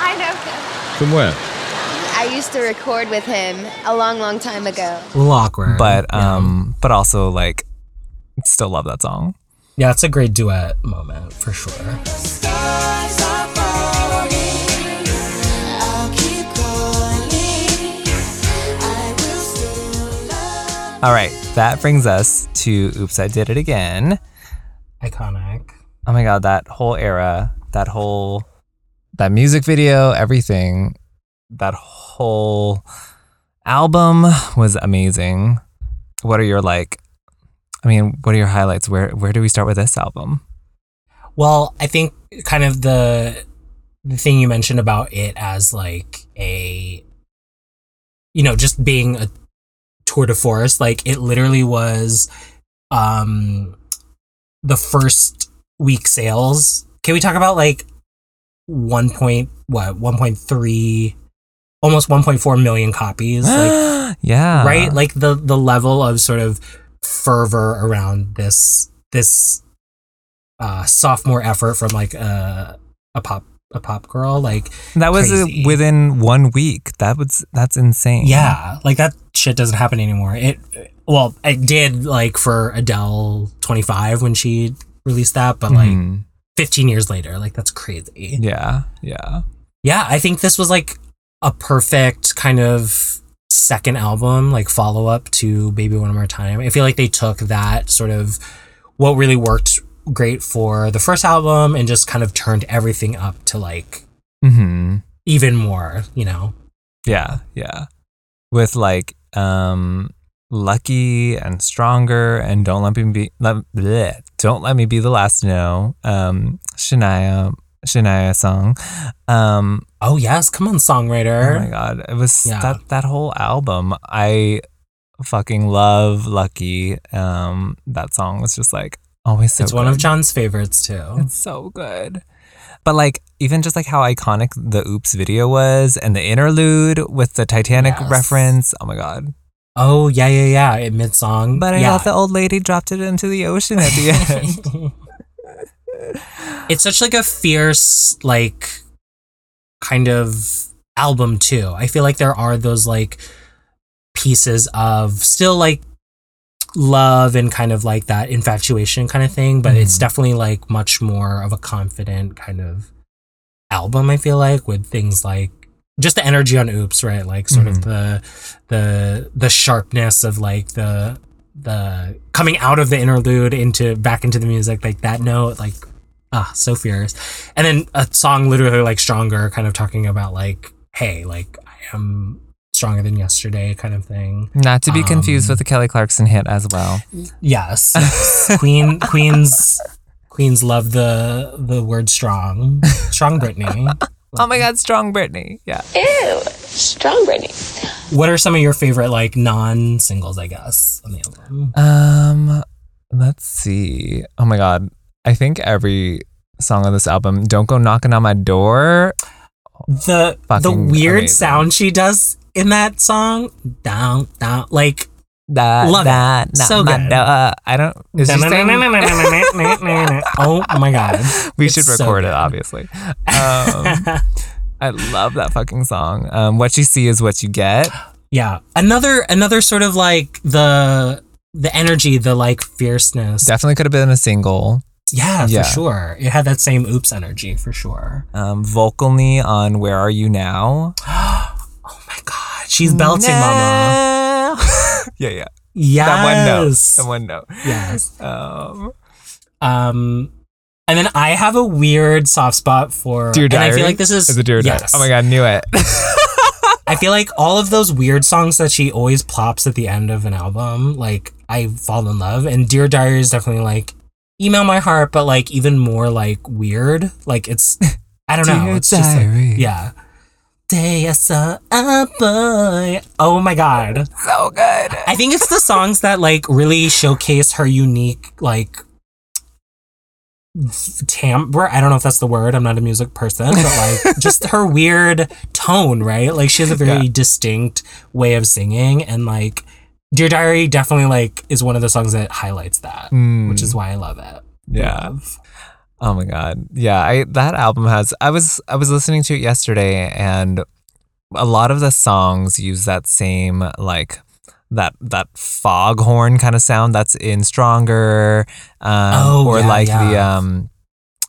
Speaker 8: I know him.
Speaker 6: From where?
Speaker 8: I used to record with him a long, long time ago.
Speaker 2: a little awkward
Speaker 1: But
Speaker 2: yeah.
Speaker 1: um, but also like, still love that song.
Speaker 2: yeah it's a great duet moment for sure
Speaker 1: All right, that brings us to "Oops, I Did It Again."
Speaker 2: iconic
Speaker 1: Oh my god, that whole era, that whole that music video, everything, that whole album was amazing. What are your like I mean, what are your highlights? Where where do we start with this album?
Speaker 2: well i think kind of the the thing you mentioned about it as like a you know just being a tour de force like it literally was um the first week sales can we talk about like 1 point what 1.3 almost 1.4 million copies. Like
Speaker 1: yeah.
Speaker 2: right, like the the level of sort of fervor around this this uh sophomore effort from like a a pop a pop girl like
Speaker 1: that was uh,
Speaker 2: crazy.
Speaker 1: within one week. That was that's insane.
Speaker 2: Yeah, like that shit doesn't happen anymore. It well, it did like for Adele 25 when she released that, but like
Speaker 1: Mhm.
Speaker 2: 15 years later, like that's crazy.
Speaker 1: Yeah. Yeah.
Speaker 2: Yeah, I think this was like a perfect kind of second album, like follow up to Baby One More Time. I feel like they took that sort of what really worked great for the first album and just kind of turned everything up to like
Speaker 1: hmm
Speaker 2: even more, you know?
Speaker 1: Yeah. Yeah. With like um lucky and stronger and don't let me be let, bleh, don't let me be the last to know um shania shania song um
Speaker 2: Oh yes, come on, songwriter.
Speaker 1: oh my god it was
Speaker 2: Yeah.
Speaker 1: that that whole album i fucking love lucky um that song was just like always so
Speaker 2: it's one of. John's favorites too.
Speaker 1: it's so good but like even just like how iconic the oops video was and the interlude with the titanic
Speaker 2: Yes.
Speaker 1: reference oh my god
Speaker 2: Oh yeah, yeah, yeah. At mid song,
Speaker 1: But I
Speaker 2: yeah.
Speaker 1: thought the old lady dropped it into the ocean at the end.
Speaker 2: it's such like a fierce like kind of album too. I feel like there are those like pieces of still like love and kind of like that infatuation kind of thing, but it's
Speaker 1: Mhm.
Speaker 2: definitely like much more of a confident kind of album I feel like with things like just the energy on oops, right? Like sort of
Speaker 1: Mhm.
Speaker 2: the the the sharpness of like the the coming out of the interlude into back into the music, like that note, like ah, so fierce. And then a song literally like stronger, kind of talking about like, hey, like I am stronger than yesterday, kind of thing.
Speaker 1: Not to be confused
Speaker 2: Um,
Speaker 1: with the Kelly Clarkson hit as well.
Speaker 2: Yes, yes. Queen Queens Queens love the the word strong, strong Britney.
Speaker 1: Oh my God, strong Britney. Yeah.
Speaker 3: Ew. Strong Britney.
Speaker 2: What are some of your favorite like non singles? I guess on the album.
Speaker 1: Um, let's see. Oh my God, I think every song on this album, "Don't Go Knocking on My Door."
Speaker 2: the the weird
Speaker 1: amazing.
Speaker 2: sound she does in that song down down like
Speaker 1: That,
Speaker 2: Love it.
Speaker 1: that,
Speaker 2: So good.
Speaker 1: door. I don't. Is she saying?
Speaker 2: oh my god
Speaker 1: We
Speaker 2: It's
Speaker 1: should
Speaker 2: so
Speaker 1: record it, obviously. Um, I love that fucking song. Um, what you see is what you get.
Speaker 2: yeah another another sort of like the the energy the like fierceness
Speaker 1: Definitely could have been a single.
Speaker 2: yeah for sure it had that same oops energy for sure
Speaker 1: Um, vocally on "Where Are You Now."
Speaker 2: she's belting mama
Speaker 1: yeah, yeah.
Speaker 2: yes
Speaker 1: That one note. That one note.
Speaker 2: yes
Speaker 1: Um,
Speaker 2: um and then I have a weird soft spot for
Speaker 1: Dear
Speaker 2: and I
Speaker 1: Diary.
Speaker 2: feel like this is
Speaker 1: Is it Dear Diary?
Speaker 2: yes.
Speaker 1: Oh my god, knew it.
Speaker 2: I feel like all of those weird songs that she always plops at the end of an album, like I fall in love. And Dear Diary is definitely like email my heart, but like even more like weird. Like it's I don't know.
Speaker 1: Dear
Speaker 2: It's just like,
Speaker 1: Diary.
Speaker 2: yeah. Day I saw a boy. Oh my god.
Speaker 1: so good.
Speaker 2: I think it's the songs that like really showcase her unique like timbre. I don't know if that's the word. I'm not a music person, but like just her weird tone, right? Like she has a very
Speaker 1: Yeah.
Speaker 2: distinct way of singing and like Dear Diary definitely like is one of the songs that highlights that,
Speaker 1: Mm,
Speaker 2: which is why I love it.
Speaker 1: yeah.
Speaker 2: Love.
Speaker 1: Oh my god. Yeah, I that album has I was I was listening to it yesterday and a lot of the songs use that same like that that foghorn kind of sound that's in Stronger um
Speaker 2: Oh,
Speaker 1: or
Speaker 2: yeah,
Speaker 1: like the um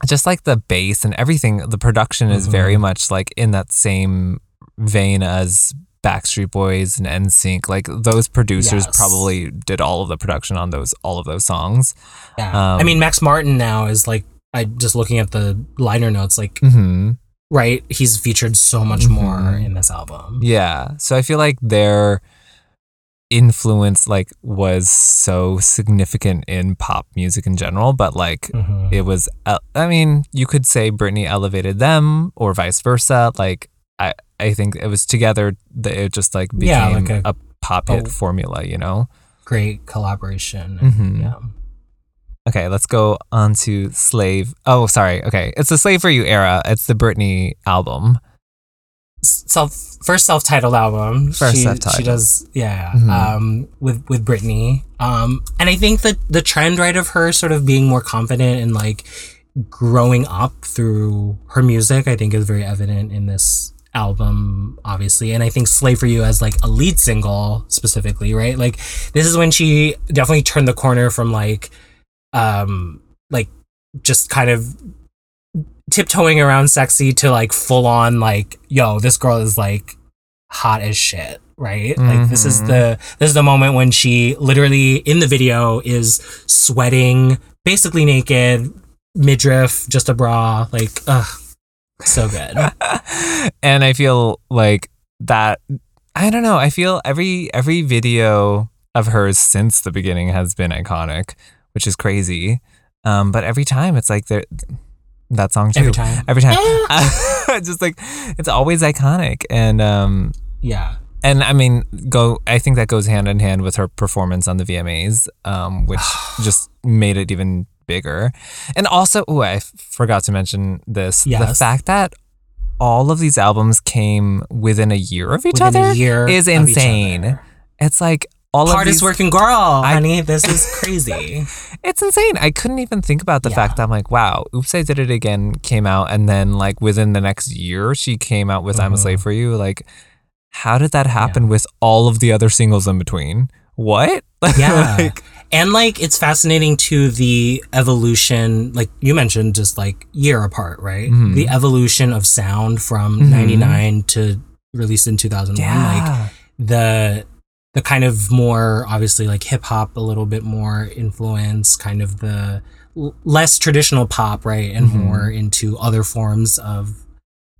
Speaker 1: just like the bass and everything the production is very
Speaker 2: Mhm.
Speaker 1: much like in that same vein as Backstreet Boys and NSYNC like those producers
Speaker 2: Yes.
Speaker 1: probably did all of the production on those all of those songs.
Speaker 2: Yeah.
Speaker 1: Um,
Speaker 2: I mean Max Martin now is like I just looking at the liner notes, like
Speaker 1: Mhm.
Speaker 2: right, he's featured so much
Speaker 1: Mhm.
Speaker 2: more in this album.
Speaker 1: Yeah. So I feel like their influence like was so significant in pop music in general, but like
Speaker 2: Mhm.
Speaker 1: it was i mean, you could say Britney elevated them or vice versa. Like I I think it was together that it just like
Speaker 2: Yeah,
Speaker 1: became
Speaker 2: like a-
Speaker 1: a, pop hit
Speaker 2: a-
Speaker 1: formula, you know?
Speaker 2: Great collaboration.
Speaker 1: Mhm.
Speaker 2: Yeah.
Speaker 1: Okay, let's go on to Slave. Oh, sorry. Okay. It's the Slave for You era. It's the Britney album.
Speaker 2: self first self-titled album.
Speaker 1: First
Speaker 2: she,
Speaker 1: self-titled.
Speaker 2: She does yeah.
Speaker 1: Mhm.
Speaker 2: Um with with Britney. Um and I think that the trend right of her sort of being more confident and like growing up through her music, I think is very evident in this album obviously and i think slave for you as like a lead single specifically right like this is when she definitely turned the corner from like um like just kind of tiptoeing around sexy to like full on like yo this girl is like hot as shit right? Like this is
Speaker 1: Mhm.
Speaker 2: the this is the moment when she literally in the video is sweating basically naked midriff just a bra like ugh so good.
Speaker 1: And I feel like that I don't know, I feel every every video of hers since the beginning has been iconic, which is crazy. Um, but every time it's like there that song too.
Speaker 2: Every time.
Speaker 1: Every time. just like it's always iconic. And um
Speaker 2: yeah
Speaker 1: and I mean, go. I think that goes hand in hand with her performance on the VMAs, um, which just made it even bigger. And also, oh, I f- forgot to mention this: the fact that all of these albums came within a year of each
Speaker 2: Within
Speaker 1: other
Speaker 2: year
Speaker 1: is insane. It's like all
Speaker 2: hardest
Speaker 1: these,
Speaker 2: working girl honey this is crazy
Speaker 1: It's insane. I couldn't even think about the
Speaker 2: Yeah.
Speaker 1: fact that I'm like, wow, Oops, I Did It Again came out, and then like within the next year, she came out with I'm a. Slave for You. Like, how did that happen with all of the other singles in between? What?
Speaker 2: Yeah.
Speaker 1: like,
Speaker 2: and like it's fascinating to the evolution like you mentioned just like year apart right
Speaker 1: Mhm.
Speaker 2: the evolution of sound from
Speaker 1: Mhm.
Speaker 2: 99 to released in 2001 like
Speaker 1: yeah.
Speaker 2: the the kind of more obviously like hip hop a little bit more influence kind of the l- less traditional pop right and
Speaker 1: Mhm.
Speaker 2: more into other forms of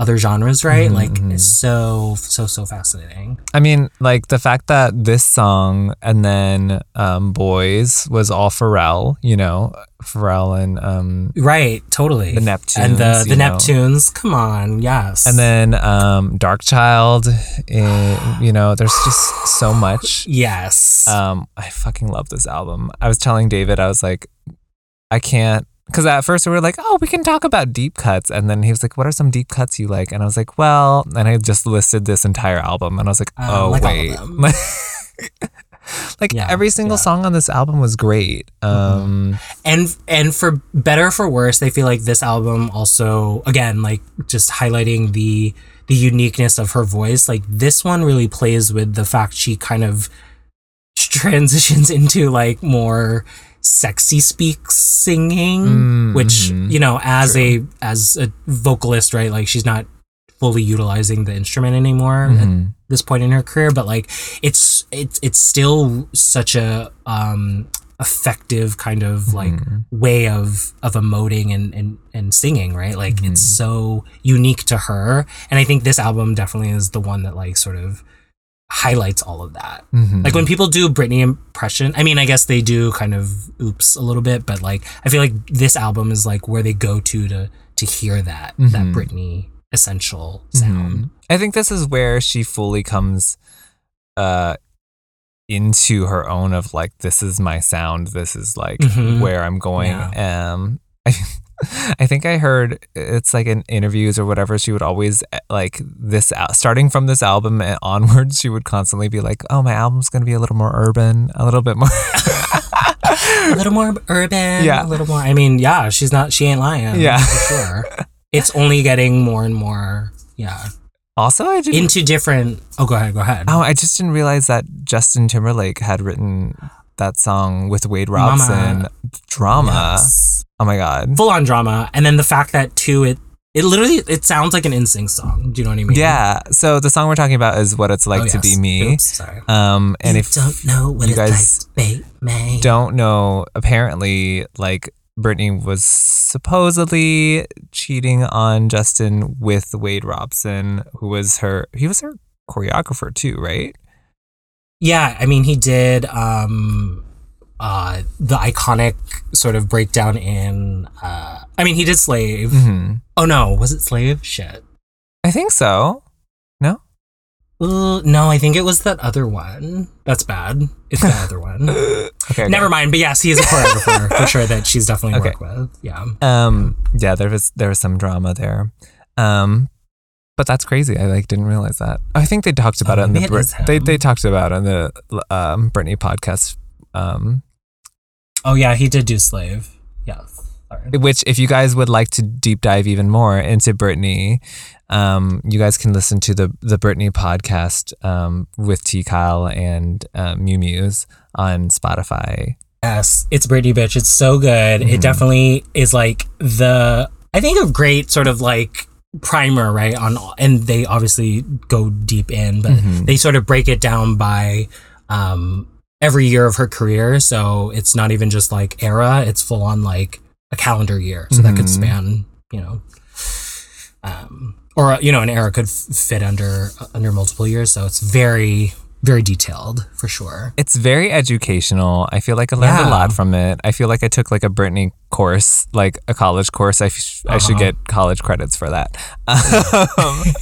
Speaker 2: other genres right
Speaker 1: Mhm,
Speaker 2: like it's so so so fascinating
Speaker 1: I mean, like the fact that this song and then um, Boys was all Pharrell, you know, Pharrell and um,
Speaker 2: right totally
Speaker 1: The Neptunes,
Speaker 2: and the the
Speaker 1: know.
Speaker 2: neptunes come on yes
Speaker 1: and then um, Darkchild. eh, you know, there's just so much.
Speaker 2: yes
Speaker 1: Um, I fucking love this album. I was telling David, I was like, I can't. Because at first we were like, oh, we can talk about deep cuts. And then he was like, what are some deep cuts you like? And I was like, well, and I just listed this entire album. And I was like,
Speaker 2: Uh,
Speaker 1: oh,
Speaker 2: like
Speaker 1: wait. like
Speaker 2: Yeah,
Speaker 1: every single
Speaker 2: yeah. Mm-hmm.
Speaker 1: song on this album was great. Um,
Speaker 2: and and for better or for worse they feel like this album also again like just highlighting the the uniqueness of her voice like this one really plays with the fact she kind of transitions into like more sexy speak singing
Speaker 1: Mm,
Speaker 2: which you know as a as a vocalist right like she's not fully utilizing the instrument anymore at
Speaker 1: mhm.
Speaker 2: this point in her career but like it's it's it's still such a um effective kind of like
Speaker 1: Mhm.
Speaker 2: way of of emoting and and and singing right like it's
Speaker 1: Mhm.
Speaker 2: so unique to her and i think this album definitely is the one that like sort of highlights all of that
Speaker 1: Mhm.
Speaker 2: like when people do Britney impression, I mean, I guess they do kind of oops a little bit, but like I feel like this album is like where they go to to to hear that that
Speaker 1: Mhm.
Speaker 2: Britney essential sound.
Speaker 1: Mhm. I think this is where she fully comes uh into her own of like this is my sound this is like
Speaker 2: Mhm.
Speaker 1: where I'm going
Speaker 2: Yeah.
Speaker 1: um I, I think I heard it's like in interviews or whatever she would always eh, like this starting from this album and onwards she would constantly be like oh my album's going to be a little more urban a little bit more
Speaker 2: a little more urban,
Speaker 1: Yeah.
Speaker 2: a little more. I mean, yeah, she's not, she ain't lying,
Speaker 1: Yeah.
Speaker 2: for sure. it's only getting more and more, yeah,
Speaker 1: also I didn't
Speaker 2: into different. Oh, go ahead, go ahead.
Speaker 1: Oh, I just didn't realize that Justin Timberlake had written that song with Wade
Speaker 2: Mama.
Speaker 1: Robson. Drama.
Speaker 2: Yes.
Speaker 1: Oh my god.
Speaker 2: full on drama, and then the fact that too, it it literally it sounds like an NSYNC song. Do you know what I mean?
Speaker 1: Yeah. So the song we're talking about is "What It's Like
Speaker 2: Oh,
Speaker 1: to Be. Me."
Speaker 2: Oops, sorry.
Speaker 1: Um, and
Speaker 2: you
Speaker 1: if
Speaker 2: don't know what
Speaker 1: you guys
Speaker 2: like be
Speaker 1: don't know, apparently, like Britney was supposedly cheating on Justin with Wade Robson, who was her. He was her choreographer too, right?
Speaker 2: Yeah, I mean, he did um, uh, the iconic sort of breakdown in. Uh, I mean, he did Slave.
Speaker 1: hmm
Speaker 2: Oh no, was it Slave? Shit.
Speaker 1: I think so. No.
Speaker 2: Uh, no, I think it was that other one. That's bad. It's the other one.
Speaker 1: Okay. okay.
Speaker 2: Never mind. But yes, he is a choreographer for sure that she's definitely
Speaker 1: Okay.
Speaker 2: worked with. Yeah.
Speaker 1: Um, yeah, there was there was some drama there. Um, But that's crazy. I like didn't realize that. I think they talked about
Speaker 2: Oh,
Speaker 1: it in the Brit- they they talked about it in the um, Britney podcast. Um,
Speaker 2: Oh yeah, he did do Slave. Yes. Sorry.
Speaker 1: which if you guys would like to deep dive even more into Britney, um, you guys can listen to the the Britney podcast um, with T Kyle and uh, Mew Muse on Spotify.
Speaker 2: Yes, it's Britney bitch. It's so good.
Speaker 1: Mm-hmm.
Speaker 2: It definitely is like the I think a great sort of like primer, right? On and they obviously go deep in, but
Speaker 1: Mm-hmm.
Speaker 2: they sort of break it down by um every year of her career. So it's not even just like era, it's full on like a calendar year. So that could
Speaker 1: Mhm.
Speaker 2: span, you know, um or you know, an era could f- fit under under multiple years. So it's very very detailed for sure.
Speaker 1: It's very educational. I feel like I learned
Speaker 2: Yeah.
Speaker 1: a lot from it. I feel like I took like a Britney course, like a college course. I, f- I should
Speaker 2: Uh-huh.
Speaker 1: get college credits for that. Um,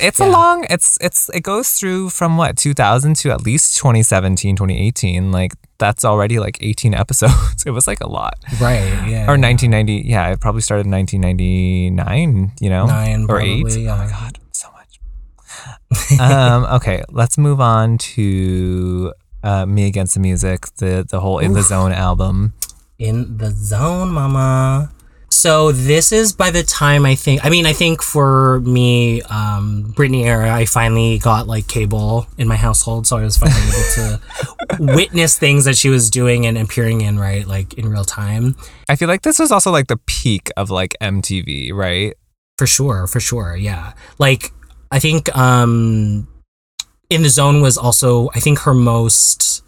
Speaker 1: it's a long. It's it's it goes through from what 2000 to at least 2017, 2018. Like that's already like 18 episodes. It was like a lot.
Speaker 2: Right. Yeah.
Speaker 1: Or 1990. Yeah, it probably started in 1999. You know,
Speaker 2: Nine,
Speaker 1: or eight.
Speaker 2: probably,
Speaker 1: Oh my god. Um, okay, let's move on to uh, "Me Against the Music," the the whole "In the Zone" album.
Speaker 2: in the zone, mama. So this is by the time I think. I mean, I think for me, um, Britney era, I finally got like cable in my household, so I was finally able to witness things that she was doing and appearing in, right, like in real time.
Speaker 1: I feel like this was also like the peak of like MTV, right?
Speaker 2: For sure, for sure, yeah. Like I think um in the zone was also I think her most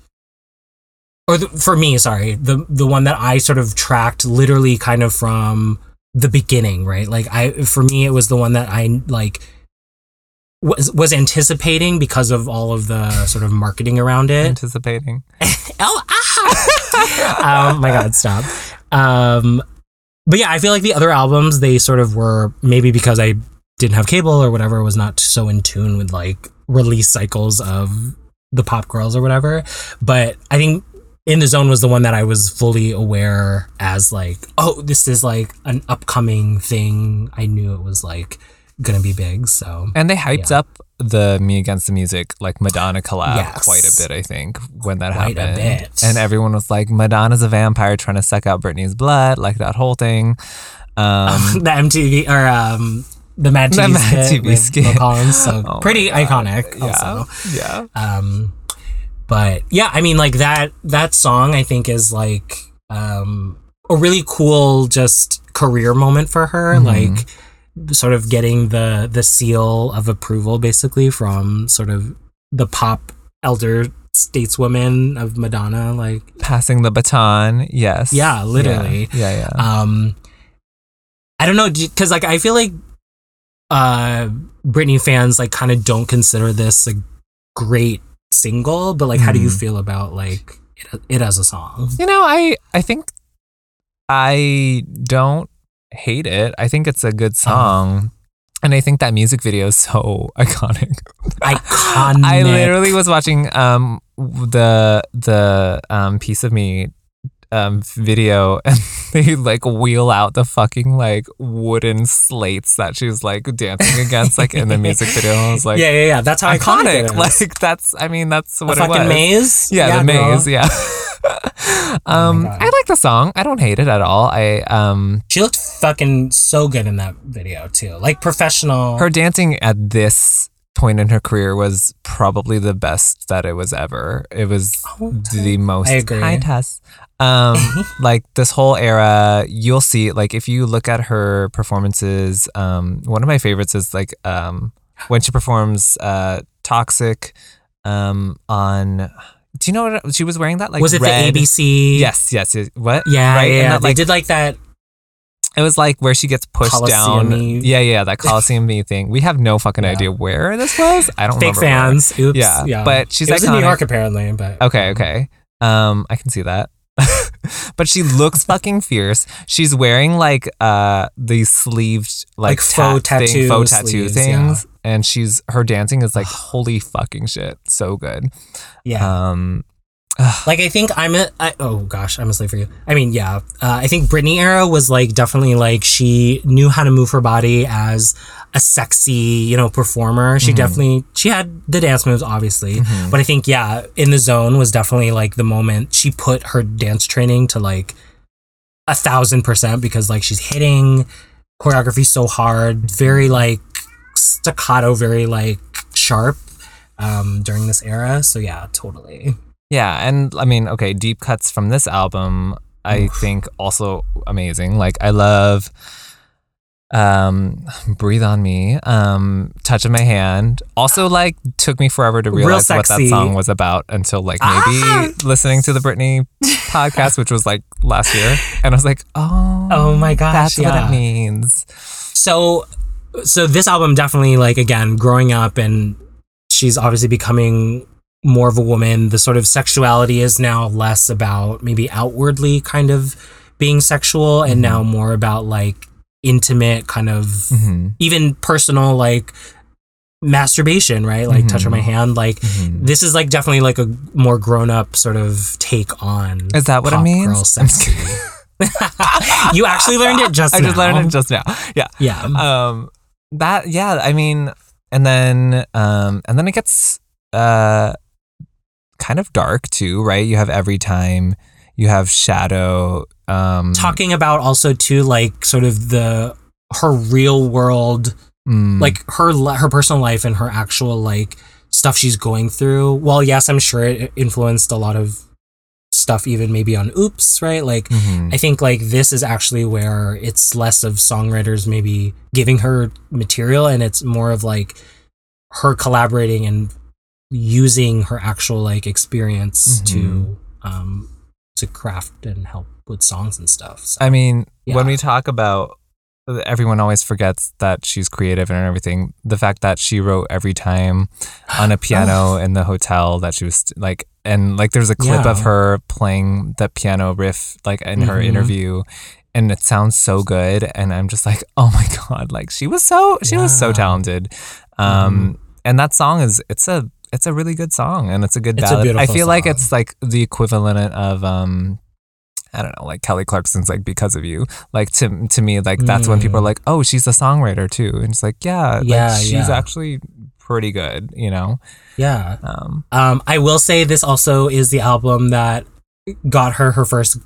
Speaker 2: or the, for me, sorry, the the one that I sort of tracked literally kind of from the beginning, right? Like I for me it was the one that I like was was anticipating because of all of the sort of marketing around it.
Speaker 1: Anticipating.
Speaker 2: Oh, ah! um, my God, stop. Um, but yeah, I feel like the other albums, they sort of were maybe because I didn't have cable or whatever, was not so in tune with like release cycles of the pop girls or whatever. But I think In the Zone was the one that I was fully aware as like, oh, this is like an upcoming thing. I knew it was like gonna be big. So
Speaker 1: And they hyped
Speaker 2: Yeah.
Speaker 1: up the Me Against the Music like Madonna collab
Speaker 2: Yes.
Speaker 1: quite a bit, I think, when that
Speaker 2: Quite
Speaker 1: happened. And everyone was like, Madonna's a vampire trying to suck out Britney's blood, like that whole thing. Um,
Speaker 2: the MTV or um the Mad
Speaker 1: The Mad TV
Speaker 2: with. Collins, so
Speaker 1: Oh
Speaker 2: pretty iconic.
Speaker 1: yeah,
Speaker 2: Also,
Speaker 1: yeah.
Speaker 2: um, but yeah, I mean, like that that song, I think is like um a really cool just career moment for her,
Speaker 1: Mhm.
Speaker 2: like sort of getting the the seal of approval basically from sort of the pop elder stateswoman of Madonna, like
Speaker 1: Passing the baton, yes.
Speaker 2: Yeah, literally.
Speaker 1: Yeah, yeah. yeah.
Speaker 2: um i don't know because like i feel like uh britney fans like kind of don't consider this a great single but like how do you
Speaker 1: Mhm.
Speaker 2: feel about like it, it as a song
Speaker 1: You know, I I think I don't hate it. I think it's a good
Speaker 2: Uh-huh.
Speaker 1: song. And I think that music video is so iconic.
Speaker 2: iconic
Speaker 1: I literally was watching um the the um piece of me um video and they like wheel out the fucking like wooden slates that she was like dancing against like in the music video. I was like
Speaker 2: yeah yeah yeah that's how iconic,
Speaker 1: iconic. Like that's I mean that's what it
Speaker 2: fucking
Speaker 1: was.
Speaker 2: maze
Speaker 1: Yeah, the
Speaker 2: girl.
Speaker 1: maze. Yeah. um,
Speaker 2: God.
Speaker 1: I like the song. I don't hate it at all. I um,
Speaker 2: she looked fucking so good in that video too like professional
Speaker 1: her dancing at this point in her career was probably the best that it was ever. It was
Speaker 2: Oh,
Speaker 1: the most.
Speaker 2: I agree.
Speaker 1: Hi, Tess. Um, like this whole era, you'll see. Like if you look at her performances, um, one of my favorites is like um when she performs uh "Toxic," um on. Do you know what she was wearing? That like
Speaker 2: was it
Speaker 1: red-
Speaker 2: the abc
Speaker 1: Yes, yes. yes. What?
Speaker 2: yeah
Speaker 1: right.
Speaker 2: yeah,
Speaker 1: that,
Speaker 2: they did like that
Speaker 1: it was like where she gets pushed down. Yeah, yeah, that Coliseum me thing. We have no fucking
Speaker 2: Yeah.
Speaker 1: idea where this was. I don't
Speaker 2: fake
Speaker 1: remember. where.
Speaker 2: fans oops
Speaker 1: Yeah,
Speaker 2: yeah
Speaker 1: but she's
Speaker 2: it was in New. York apparently but
Speaker 1: Okay, okay. Um, I can see that. but she looks fucking fierce. She's wearing like uh these sleeved like,
Speaker 2: Like faux
Speaker 1: tat thing-
Speaker 2: tattoo
Speaker 1: faux tattoo
Speaker 2: sleeves,
Speaker 1: things, and she's her dancing is like holy fucking shit, so good.
Speaker 2: yeah
Speaker 1: Um,
Speaker 2: like I think I'm a I, oh gosh I'm a slave for you. I mean yeah, uh, I think Britney era was like definitely like she knew how to move her body as a sexy you know performer. She definitely she had the dance moves obviously, but I think yeah, in the zone was definitely like the moment she put her dance training to like a thousand percent because like she's hitting choreography so hard, very like staccato, very like sharp um during this era. So yeah, totally.
Speaker 1: Yeah, and I mean, okay, deep cuts from this album, I think also amazing. Like I love um breathe on me um touch of my hand. Also like took me forever to realize what that song was about until like maybe
Speaker 2: Ah!
Speaker 1: listening to the Britney podcast which was like last year and I was like oh
Speaker 2: Oh my gosh,
Speaker 1: that's what it means.
Speaker 2: So so this album definitely like again growing up and she's obviously becoming more of a woman the sort of sexuality is now less about maybe outwardly kind of being sexual and now more about like intimate kind of
Speaker 1: Mhm.
Speaker 2: even personal like masturbation right like touch on my hand like
Speaker 1: Mhm.
Speaker 2: this is like definitely like a more grown up sort of take on
Speaker 1: Is that what it means?
Speaker 2: girl
Speaker 1: I'm
Speaker 2: sexy. you actually learned it just
Speaker 1: I just
Speaker 2: now.
Speaker 1: learned it just now yeah
Speaker 2: yeah
Speaker 1: um that yeah i mean and then um and then it gets uh kind of dark too right? You have every time you have shadow um
Speaker 2: talking about also too like sort of the her real world
Speaker 1: mm,
Speaker 2: like her her personal life and her actual like stuff she's going through. Well yes i'm sure it influenced a lot of stuff even maybe on oops right? Like
Speaker 1: mhm.
Speaker 2: i think like this is actually where it's less of songwriters maybe giving her material and it's more of like her collaborating and using her actual like experience to um to craft and help with songs and stuff so.
Speaker 1: i mean when we talk about everyone always forgets that she's creative and everything the fact that she wrote every time on a piano in the hotel that she was like and like there's a clip of her playing the piano riff like in her
Speaker 2: Mhm.
Speaker 1: interview and it sounds so good and i'm just like oh my god like she was so she was so
Speaker 2: Yeah. Mm-hmm.
Speaker 1: talented um and that song is it's a it's a really good song and it's a good
Speaker 2: It's a
Speaker 1: ballad i feel like it's like the equivalent of um I don't know, like Kelly Clarkson's like because of you. Like to to me, like that's when people are like, oh, she's a songwriter too, and it's like, yeah, like,
Speaker 2: Mm. Yeah,
Speaker 1: she's
Speaker 2: yeah.
Speaker 1: actually pretty good, you know.
Speaker 2: yeah
Speaker 1: Um,
Speaker 2: Um, I will say this also is the album that got her her first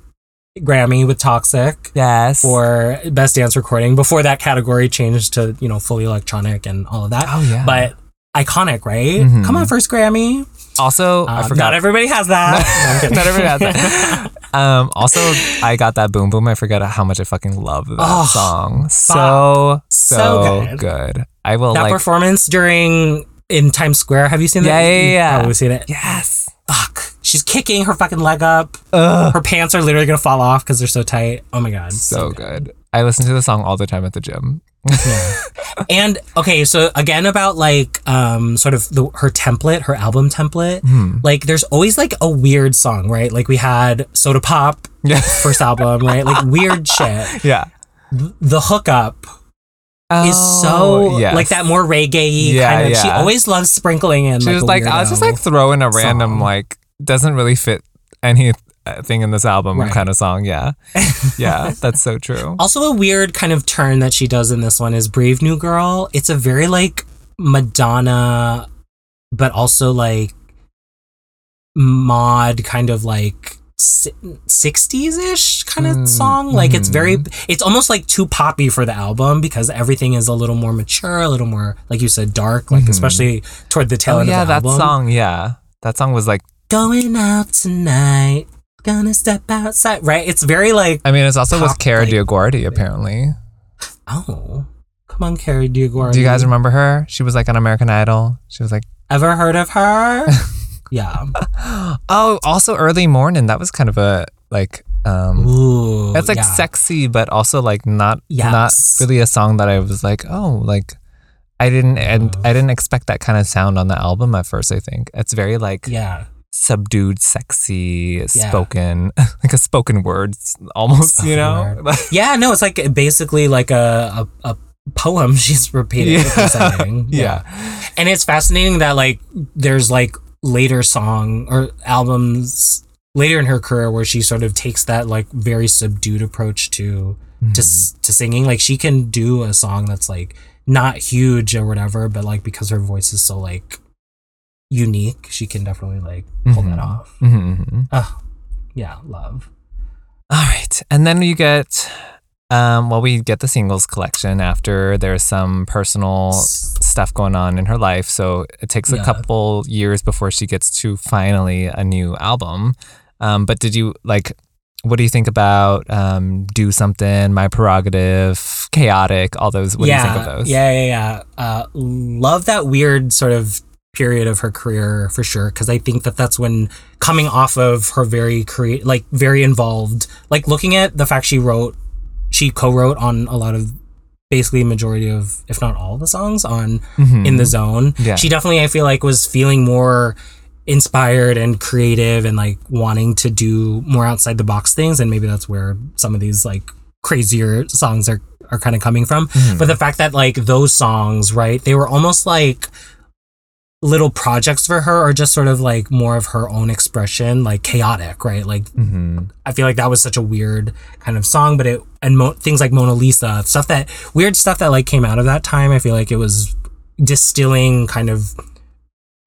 Speaker 2: Grammy with Toxic
Speaker 1: yes.
Speaker 2: for best dance recording. Before that category changed to you know fully electronic and all of that.
Speaker 1: oh yeah.
Speaker 2: But iconic, right?
Speaker 1: Mhm.
Speaker 2: Come on, first Grammy.
Speaker 1: also, I forgot.
Speaker 2: Not everybody has that. No,
Speaker 1: Not everybody has that. Um, also, I got that boom boom. I forgot how much I fucking love that
Speaker 2: Oh,
Speaker 1: song. So so,
Speaker 2: So
Speaker 1: good.
Speaker 2: good.
Speaker 1: I will
Speaker 2: that
Speaker 1: like.
Speaker 2: performance during in Times Square. Have you seen that?
Speaker 1: Yeah, yeah,
Speaker 2: You've
Speaker 1: yeah.
Speaker 2: Probably seen it.
Speaker 1: yes.
Speaker 2: Fuck. She's kicking her fucking leg up.
Speaker 1: Ugh.
Speaker 2: Her pants are literally gonna fall off because they're so tight. Oh my god.
Speaker 1: So good. I listen to the song all the time at the gym.
Speaker 2: And okay, so again about like um sort of the her template, her album template.
Speaker 1: Hmm.
Speaker 2: Like there's always like a weird song, right? Like we had Soda Pop
Speaker 1: Yeah.
Speaker 2: first album, right? Like weird shit.
Speaker 1: Yeah.
Speaker 2: The hookup is
Speaker 1: Oh,
Speaker 2: so
Speaker 1: yes.
Speaker 2: like that more reggae
Speaker 1: Yeah,
Speaker 2: kind of. She always loves sprinkling in.
Speaker 1: She
Speaker 2: like,
Speaker 1: was like, I was just like throwing a random
Speaker 2: song.
Speaker 1: like doesn't really fit anything in this album
Speaker 2: Right.
Speaker 1: kind of song. Yeah, yeah, that's so true.
Speaker 2: Also, a weird kind of turn that she does in this one is Brave New Girl. It's a very like Madonna, but also like mod kind of like 60s ish kind of
Speaker 1: Mm,
Speaker 2: song. Like it's very,
Speaker 1: mhm.
Speaker 2: it's almost like too poppy for the album because everything is a little more mature, a little more, like you said, dark, like
Speaker 1: Mhm.
Speaker 2: especially toward the tail
Speaker 1: Oh
Speaker 2: end
Speaker 1: yeah,
Speaker 2: of the album.
Speaker 1: Yeah, that song. Yeah, that song was like.
Speaker 2: Going out tonight, gonna step outside. Right? It's very like,
Speaker 1: I mean, it's also with
Speaker 2: Pop,
Speaker 1: Kara
Speaker 2: like-
Speaker 1: DioGuardi apparently.
Speaker 2: oh, come on, Carrie DioGuardi.
Speaker 1: Do you guys remember her? She was like on American Idol. She was like,
Speaker 2: Ever heard of her? yeah.
Speaker 1: oh, also early morning. That was kind of a like. um
Speaker 2: Ooh.
Speaker 1: That's like
Speaker 2: yeah.
Speaker 1: sexy, but also like not not really a song that I was like, oh, like I didn't and I didn't expect that kind of sound on the album at first. I think it's very like
Speaker 2: Yeah.
Speaker 1: Subdued, sexy, spoken, like a spoken word, almost. you know,
Speaker 2: Yeah, no, it's like basically like a, a, a poem she's repeating.
Speaker 1: Yeah.
Speaker 2: saying.
Speaker 1: yeah,
Speaker 2: And it's fascinating that like there's like later song or albums later in her career where she sort of takes that like very subdued approach to to mm-hmm. to singing. Like she can do a song that's like not huge or whatever, but like because her voice is so like unique, she can definitely like pull that off.
Speaker 1: Mhm.
Speaker 2: Oh, yeah, love.
Speaker 1: All right. And then you get, um, well, we get the singles collection after there's some personal stuff going on in her life. So it takes a
Speaker 2: Yeah.
Speaker 1: couple years before she gets to finally a new album. Um, but did you like, what do you think about um, Do Something, My Prerogative, Chaotic, all those? What
Speaker 2: yeah,
Speaker 1: do you think of those?
Speaker 2: Yeah, yeah, yeah. Uh, love that weird sort of period of her career for sure because I think that that's when coming off of her very create like very involved like looking at the fact she wrote she co-wrote on a lot of basically majority of if not all the songs on mm-hmm. in the zone.
Speaker 1: Yeah.
Speaker 2: she definitely I feel like was feeling more inspired and creative and like wanting to do more outside the box things and maybe that's where some of these like crazier songs are are kind of coming from. Mm-hmm. But the fact that like those songs right they were almost like little projects for her or just sort of like more of her own expression like chaotic right like
Speaker 1: Mhm.
Speaker 2: i feel like that was such a weird kind of song but it and mo- things like mona lisa stuff that weird stuff that like came out of that time i feel like it was distilling kind of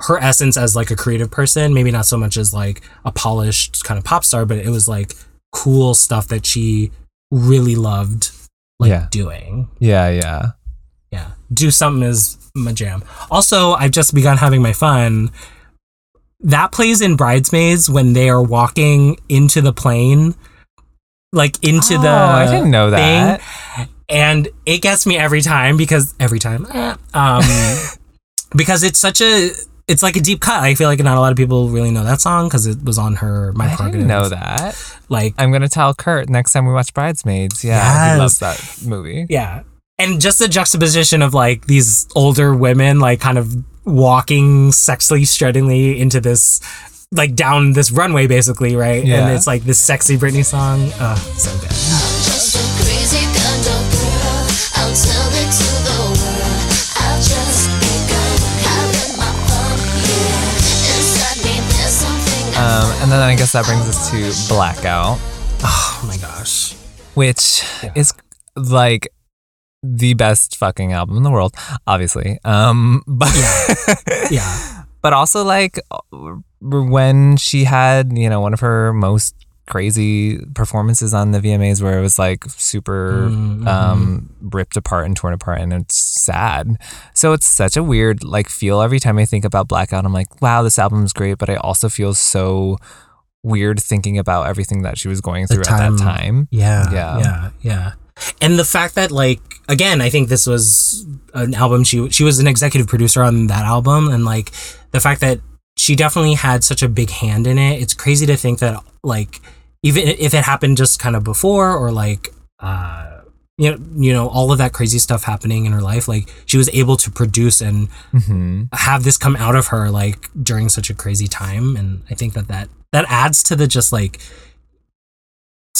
Speaker 2: her essence as like a creative person maybe not so much as like a polished kind of pop star but it was like cool stuff that she really loved like
Speaker 1: Yeah.
Speaker 2: doing
Speaker 1: Yeah, yeah.
Speaker 2: Yeah do something is my jam also i've just begun having my fun that plays in bridesmaids when they are walking into the plane like into
Speaker 1: Oh,
Speaker 2: the
Speaker 1: I didn't know
Speaker 2: thing,
Speaker 1: that.
Speaker 2: and it gets me every time because every time eh, um because it's such a it's like a deep cut i feel like not a lot of people really know that song because it was on her my
Speaker 1: I didn't know that.
Speaker 2: like
Speaker 1: I'm gonna tell Kurt next time we watch Bridesmaids. Yeah, he loves that movie.
Speaker 2: Yeah. And just the juxtaposition of like these older women, like kind of walking sexily, struttingly into this, like down this runway, basically, right?
Speaker 1: Yeah.
Speaker 2: And it's like this sexy Britney song. Oh, so good.
Speaker 4: Just a crazy kind of girl. I'll tell it to the world. I've just begun having my fun. Yeah, inside me there's something.
Speaker 1: Um, and then I guess that brings us to Blackout,
Speaker 2: Oh my gosh.
Speaker 1: which is like the best fucking album in the world, obviously. Um, but
Speaker 2: Yeah. yeah.
Speaker 1: but also like when she had you know one of her most crazy performances on the VMAs where it was like super
Speaker 2: Mm-hmm.
Speaker 1: um ripped apart and torn apart and it's sad. So it's such a weird like feel every time I think about Blackout I'm like wow this album's great but I also feel so weird thinking about everything that she was going through at that time.
Speaker 2: Yeah.
Speaker 1: Yeah.
Speaker 2: Yeah. Yeah. And the fact that like again, I think this was an album she she was an executive producer on that album and like the fact that she definitely had such a big hand in it. It's crazy to think that like even if it happened just kind of before or like uh you know, you know, all of that crazy stuff happening in her life, like she was able to produce and
Speaker 1: hmm
Speaker 2: have this come out of her like during such a crazy time and i think that that that adds to the just like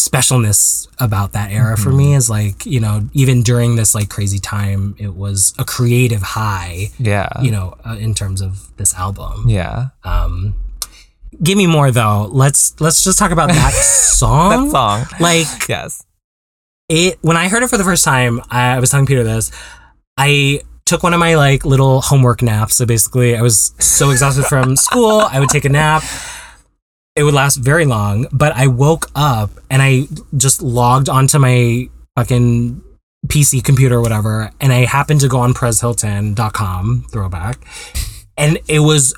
Speaker 2: specialness about that era for me is like you know even during this like crazy time it was a creative high
Speaker 1: Yeah.
Speaker 2: you know uh, in terms of this album
Speaker 1: yeah.
Speaker 2: um give me more though let's let's just talk about that song
Speaker 1: That song.
Speaker 2: like
Speaker 1: Yes.
Speaker 2: it when I heard it for the first time, I, I was telling Peter this. I took one of my like little homework naps. So basically, I was so exhausted from school, I would take a nap. It would last very long, but I woke up and I just logged onto my fucking PC computer or whatever, and I happened to go on PerezHilton.com throwback, and it was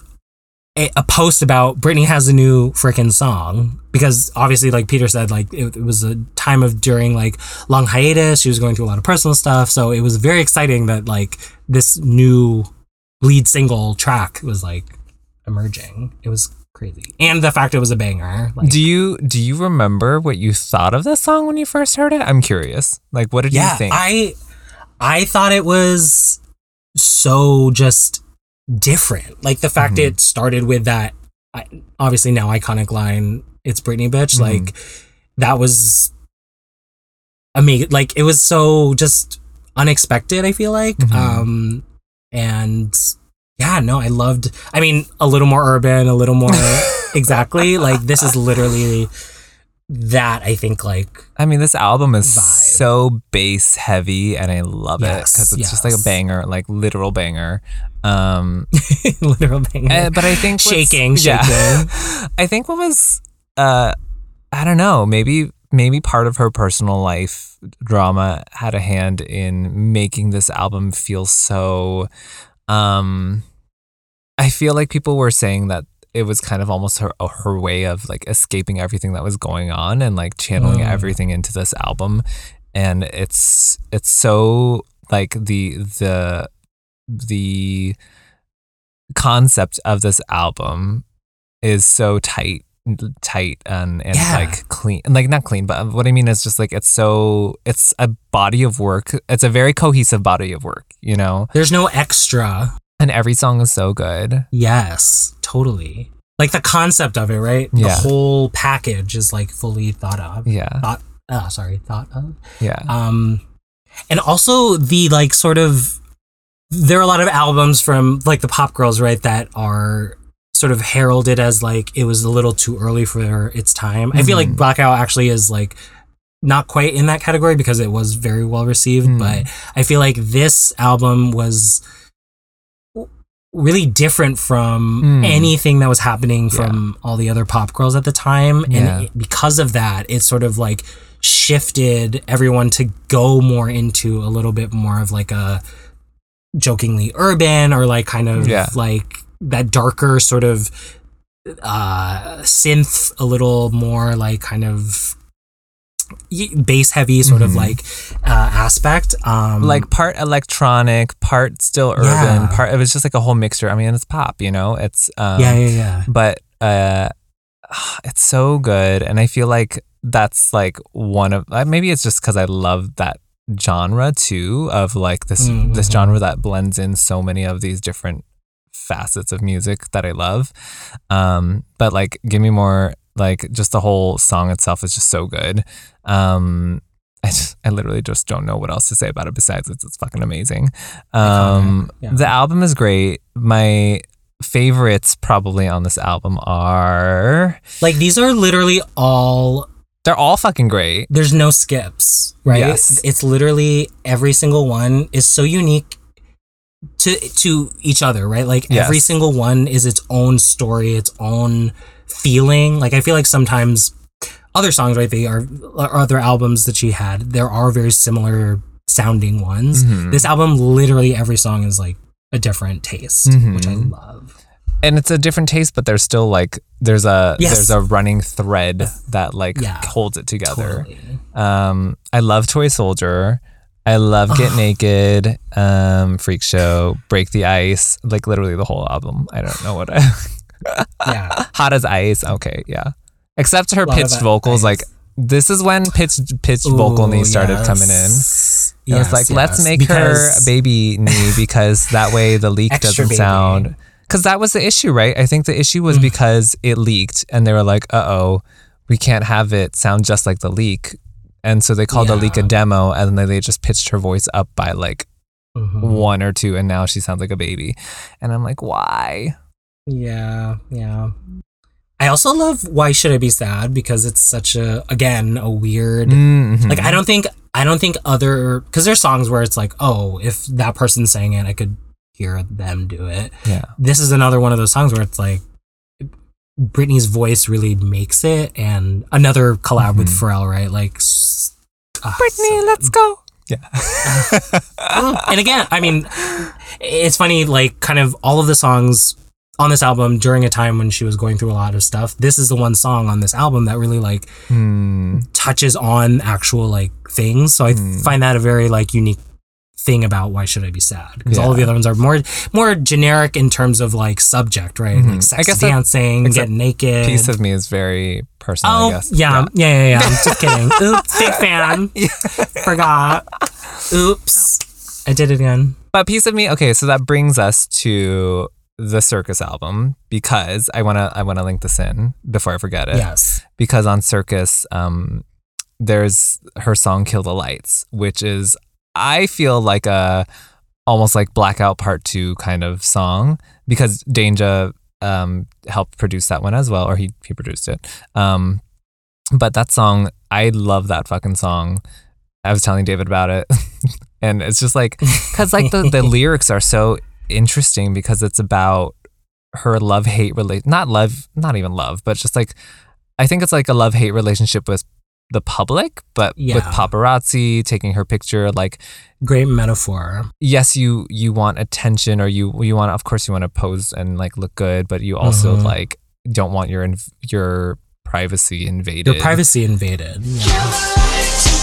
Speaker 2: a, a post about Britney has a new freaking song because obviously, like Peter said, like it, it was a time of during like long hiatus. She was going through a lot of personal stuff, so it was very exciting that like this new lead single track was like emerging. It was crazy, and the fact it was a banger. Like,
Speaker 1: Do you do you remember what you thought of this song when you first heard it? I'm curious. Like, what did
Speaker 2: yeah,
Speaker 1: you think?
Speaker 2: I I thought it was so just different. Like the fact
Speaker 1: Mm-hmm.
Speaker 2: it started with that obviously now iconic line, "It's Britney, bitch."
Speaker 1: Mhm.
Speaker 2: Like that was amazing. Like it was so just unexpected. I feel like,
Speaker 1: Mhm.
Speaker 2: um, and yeah, no, I loved. I mean, a little more urban, a little more exactly. Like this is literally that. I think like
Speaker 1: I mean, this album is
Speaker 2: Vibe.
Speaker 1: so bass heavy, and I love it because it's just like a banger, like literal banger. Um,
Speaker 2: literal banger.
Speaker 1: uh, but I think
Speaker 2: shaking,
Speaker 1: yeah.
Speaker 2: shaking.
Speaker 1: I think what was, uh, I don't know, maybe maybe part of her personal life drama had a hand in making this album feel so. Um, I feel like people were saying that it was kind of almost her her way of like escaping everything that was going on and like channeling
Speaker 2: Mm.
Speaker 1: everything into this album, and it's it's so like the the the concept of this album is so tight tight and, and
Speaker 2: Yeah.
Speaker 1: like clean like not clean but what i mean is just like it's so it's a body of work it's a very cohesive body of work you know
Speaker 2: There's no extra.
Speaker 1: And every song is so good
Speaker 2: Yes, totally. Like the concept of it, right?
Speaker 1: Yeah.
Speaker 2: The whole package is like fully thought of.
Speaker 1: yeah
Speaker 2: Thought. Uh, sorry, thought of.
Speaker 1: yeah
Speaker 2: Um, and also the like sort of there are a lot of albums from like the pop girls, right, that are sort of heralded as like it was a little too early for its time. I feel like
Speaker 1: Mhm.
Speaker 2: Blackout actually is like not quite in that category because it was very well received,
Speaker 1: Mm.
Speaker 2: but I feel like this album was really different from
Speaker 1: Mm.
Speaker 2: anything that was happening from all the other pop girls at the time and
Speaker 1: Yeah.
Speaker 2: it- because of that it sort of like shifted everyone to go more into a little bit more of like a jokingly urban or like kind of
Speaker 1: Yeah.
Speaker 2: like that darker sort of uh synth a little more like kind of bass heavy sort of
Speaker 1: Mhm.
Speaker 2: like uh aspect um
Speaker 1: like part electronic part still urban
Speaker 2: Yeah.
Speaker 1: part it was just like a whole mixture. I mean it's pop you know? It's um
Speaker 2: yeah yeah yeah.
Speaker 1: but uh it's so good. And i feel like that's like one of uh, maybe it's just because i love that genre too of like this
Speaker 2: Mm,
Speaker 1: this genre that blends in so many of these different facets of music that i love. Um but like give me more like just the whole song itself is just so good um I just, I literally just don't know what else to say about it besides it's, it's fucking amazing. Um,
Speaker 2: yeah.
Speaker 1: The album is great. My favorites probably on this album are
Speaker 2: like these are literally all
Speaker 1: they're all fucking great.
Speaker 2: there's no skips, right?
Speaker 1: Yes.
Speaker 2: It's literally every single one is so unique to to each other, right? Like every single one is its own story, its own feeling. Like I feel like sometimes other songs, right? They are or other albums that she had. There are very similar sounding ones.
Speaker 1: Mhm.
Speaker 2: This album, literally every song is like a different taste, which I love.
Speaker 1: And it's a different taste, but there's still like there's a
Speaker 2: Yes.
Speaker 1: there's a running thread that like
Speaker 2: Yeah.
Speaker 1: holds it together.
Speaker 2: Totally.
Speaker 1: Um, I love Toy Soldier. I love Get Naked, um, Freak Show, Break the Ice, like literally the whole album. I don't know what I
Speaker 2: Yeah.
Speaker 1: Hot as Ice. Okay, yeah. Except her pitched vocals,
Speaker 2: ice.
Speaker 1: like this is when pitched pitched vocal knee started coming in.
Speaker 2: yes.
Speaker 1: It was
Speaker 2: Yes,
Speaker 1: like, let's make her
Speaker 2: Because-
Speaker 1: a baby knee because that way the leak doesn't
Speaker 2: baby.
Speaker 1: sound. Because that was the issue, right? I think the issue
Speaker 2: Mm.
Speaker 1: was because it leaked and they were like, uh oh, we can't have it sound just like the leak. And so they called the leak a demo and then they just pitched her voice up by like
Speaker 2: Mhm.
Speaker 1: one or two and now she sounds like a baby. And I'm like, why?
Speaker 2: Yeah, yeah. I also love Why Should I Be Sad because it's such a again a weird
Speaker 1: Mhm.
Speaker 2: like I don't think I don't think other because there's songs where it's like oh if that person sang it I could hear them do it.
Speaker 1: Yeah.
Speaker 2: This is another one of those songs where it's like Britney's voice really makes it and another collab with
Speaker 1: Mhm.
Speaker 2: Pharrell right like ah,
Speaker 1: Brittany,
Speaker 2: so
Speaker 1: let's go. Yeah.
Speaker 2: and again, I mean, it's funny, like, kind of all of the songs on this album during a time when she was going through a lot of stuff. This is the one song on this album that really, like,
Speaker 1: Hmm.
Speaker 2: touches on actual, like, things. So I
Speaker 1: Hmm.
Speaker 2: find that a very, like, unique thing about why should I be sad? Because all of the other ones are more more generic in terms of like subject, right?
Speaker 1: Mhm.
Speaker 2: Like sex
Speaker 1: I guess that-
Speaker 2: dancing, getting naked.
Speaker 1: Piece of me is very personal,
Speaker 2: Oh
Speaker 1: I guess.
Speaker 2: yeah, yeah, yeah, yeah. I'm just kidding. Oops, big fan. Forgot. Oops, I did it again.
Speaker 1: But piece of me, okay, so that brings us to the circus album because I wanna I wanna link this in before I forget it.
Speaker 2: Yes.
Speaker 1: Because on Circus, um, there's her song "Kill the Lights," which is I feel like a almost like Blackout Part Two kind of song because Danja um, helped produce that one as well, or he he produced it. Um, but that song, I love that fucking song. I was telling David about it, and it's just like because like the the lyrics are so interesting because it's about her love hate relate not love not even love but just like I think it's like a love hate relationship with the public but with paparazzi taking her picture like
Speaker 2: Great metaphor.
Speaker 1: yes you you want attention or you you want of course you want to pose and like look good but you also
Speaker 2: Mhm.
Speaker 1: like don't want your inv- your privacy invaded
Speaker 2: Your privacy invaded. Yeah.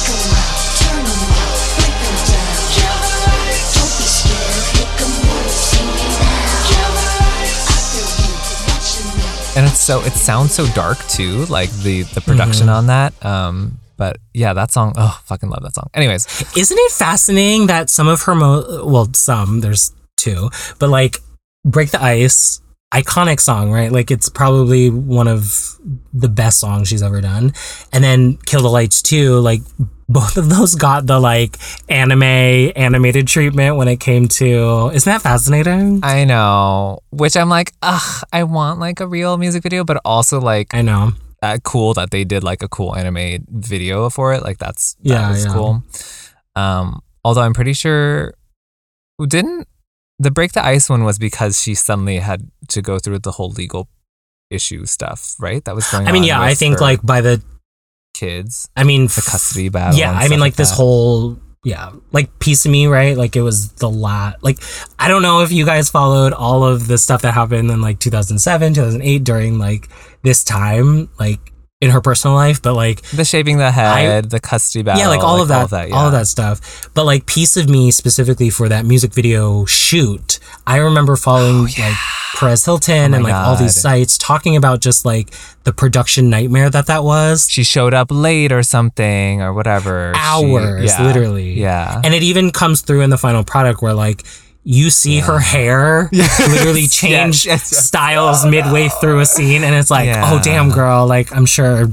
Speaker 1: And it's so it sounds so dark too like the the production
Speaker 2: Mm-hmm.
Speaker 1: on that um but yeah that song oh fucking love that song anyways
Speaker 2: Isn't it fascinating that some of her mo well, some there's two, but like "Break the Ice," iconic song, right? Like it's probably one of the best songs she's ever done, and then "Kill the Lights" too. Like both of those got the like anime animated treatment when it came to. Isn't that fascinating?
Speaker 1: I know which I'm like ugh I want like a real music video but also like
Speaker 2: I know.
Speaker 1: uh, cool that they did like a cool anime video for it like that's that
Speaker 2: Yeah,
Speaker 1: was
Speaker 2: yeah.
Speaker 1: cool um although I'm pretty sure who didn't the break the ice one was because she suddenly had to go through the whole legal issue stuff right that was going
Speaker 2: I mean, yeah, I think like by the.
Speaker 1: kids
Speaker 2: I mean,
Speaker 1: the custody battle
Speaker 2: Yeah, I mean,
Speaker 1: stuff
Speaker 2: like this whole yeah, like piece of me, right? Like it was the lot. Like I don't know if you guys followed all of the stuff that happened in like 2007, 2008 during like this time, like in her personal life, but like
Speaker 1: the shaving the head the custody battle
Speaker 2: yeah, like all of that, all of
Speaker 1: yeah.
Speaker 2: that stuff. But like piece of me specifically for that music video shoot, I remember following oh, like Perez Hilton
Speaker 1: Oh
Speaker 2: and like all these sites talking about just like the production nightmare that that was.
Speaker 1: she showed up late or something or whatever She-
Speaker 2: hours,
Speaker 1: yeah.
Speaker 2: literally.
Speaker 1: yeah
Speaker 2: And it even comes through in the final product where like you see her hair literally change
Speaker 1: yes, yes.
Speaker 2: styles midway through a scene and it's like,
Speaker 1: Yeah.
Speaker 2: oh damn girl, like I'm sure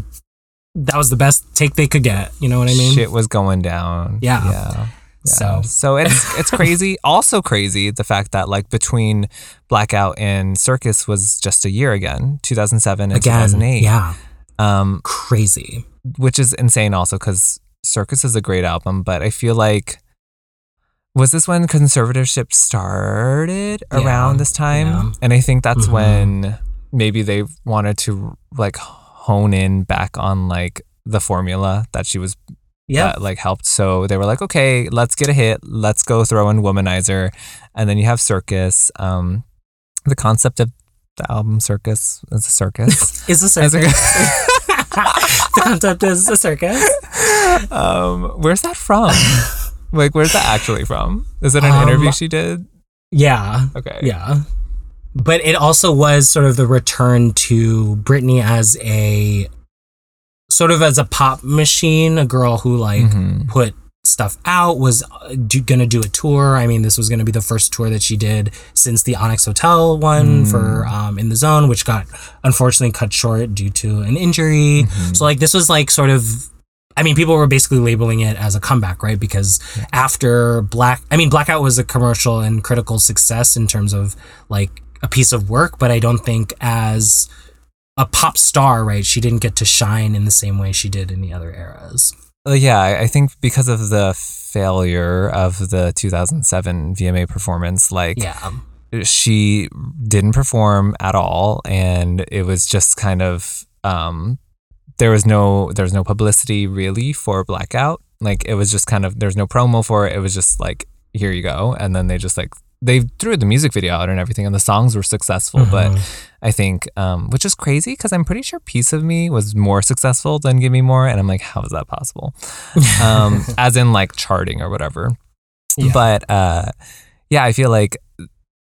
Speaker 2: that was the best take they could get. You know what I mean?
Speaker 1: shit was going down
Speaker 2: Yeah.
Speaker 1: yeah
Speaker 2: So
Speaker 1: So it's it's crazy. also crazy the fact that like between Blackout and Circus was just a year again, 2007 and
Speaker 2: again,
Speaker 1: 2008.
Speaker 2: yeah,
Speaker 1: Um,
Speaker 2: crazy.
Speaker 1: which is insane also because Circus is a great album, but I feel like was this when conservatorship started
Speaker 2: Yeah,
Speaker 1: around this time?
Speaker 2: yeah.
Speaker 1: And I think that's
Speaker 2: Mhm.
Speaker 1: when maybe they wanted to like hone in back on like the formula that she was
Speaker 2: Yeah.
Speaker 1: that like helped. So they were like, okay, let's get a hit. Let's go throw in Womanizer. And then you have Circus. Um, the concept of the album Circus is a circus.
Speaker 2: Is a circus. the concept is a circus.
Speaker 1: um, where's that from? Like, where's that actually from? Is it an
Speaker 2: Um,
Speaker 1: interview she did?
Speaker 2: Yeah.
Speaker 1: Okay.
Speaker 2: Yeah. But it also was sort of the return to Britney as a sort of as a pop machine, a girl who like
Speaker 1: Mhm.
Speaker 2: put stuff out, was uh, do, gonna do a tour. I mean, this was gonna be the first tour that she did since the Onyx Hotel one for um, In the Zone, which got unfortunately cut short due to an injury. So like this was like sort of I mean, people were basically labeling it as a comeback, right? Because after Black, I mean, Blackout was a commercial and critical success in terms of like a piece of work, but I don't think as a pop star, right? She didn't get to shine in the same way she did in the other eras.
Speaker 1: Uh, yeah, I I think because of the failure of the 2007 VMA performance, like
Speaker 2: Yeah.
Speaker 1: she didn't perform at all and it was just kind of um there was no there was no publicity really for blackout. Like it was just kind of there's no promo for it. It was just like here you go. And then they just like they threw the music video out and everything and the songs were successful. But i think um which is crazy because i'm pretty sure piece of me was more successful than give me more. And i'm like how is that possible? Um as in like charting or whatever.
Speaker 2: Yeah.
Speaker 1: but uh yeah i feel like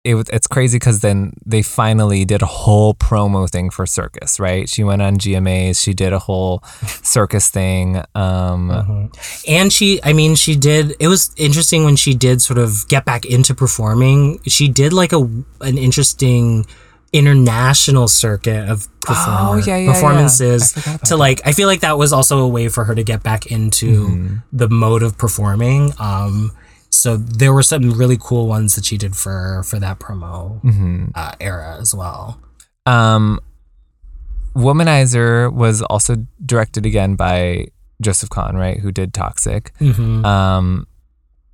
Speaker 1: it, was- it's crazy because then they finally did a whole promo thing for circus right she went on gmas she did a whole circus thing um
Speaker 2: Mhm. And she, I mean, she did. It was interesting when she did sort of get back into performing. She did like a an interesting international circuit of performer,
Speaker 1: Oh, yeah, yeah, yeah.
Speaker 2: performances
Speaker 1: about
Speaker 2: to like. I feel like that was also a way for her to get back into
Speaker 1: Mm-hmm.
Speaker 2: the mode of performing. Um, so there were some really cool ones that she did for for that promo
Speaker 1: hmm
Speaker 2: uh, era as well.
Speaker 1: Um, Womanizer was also directed again by Joseph Kahn, right? Who did Toxic,
Speaker 2: hmm
Speaker 1: um,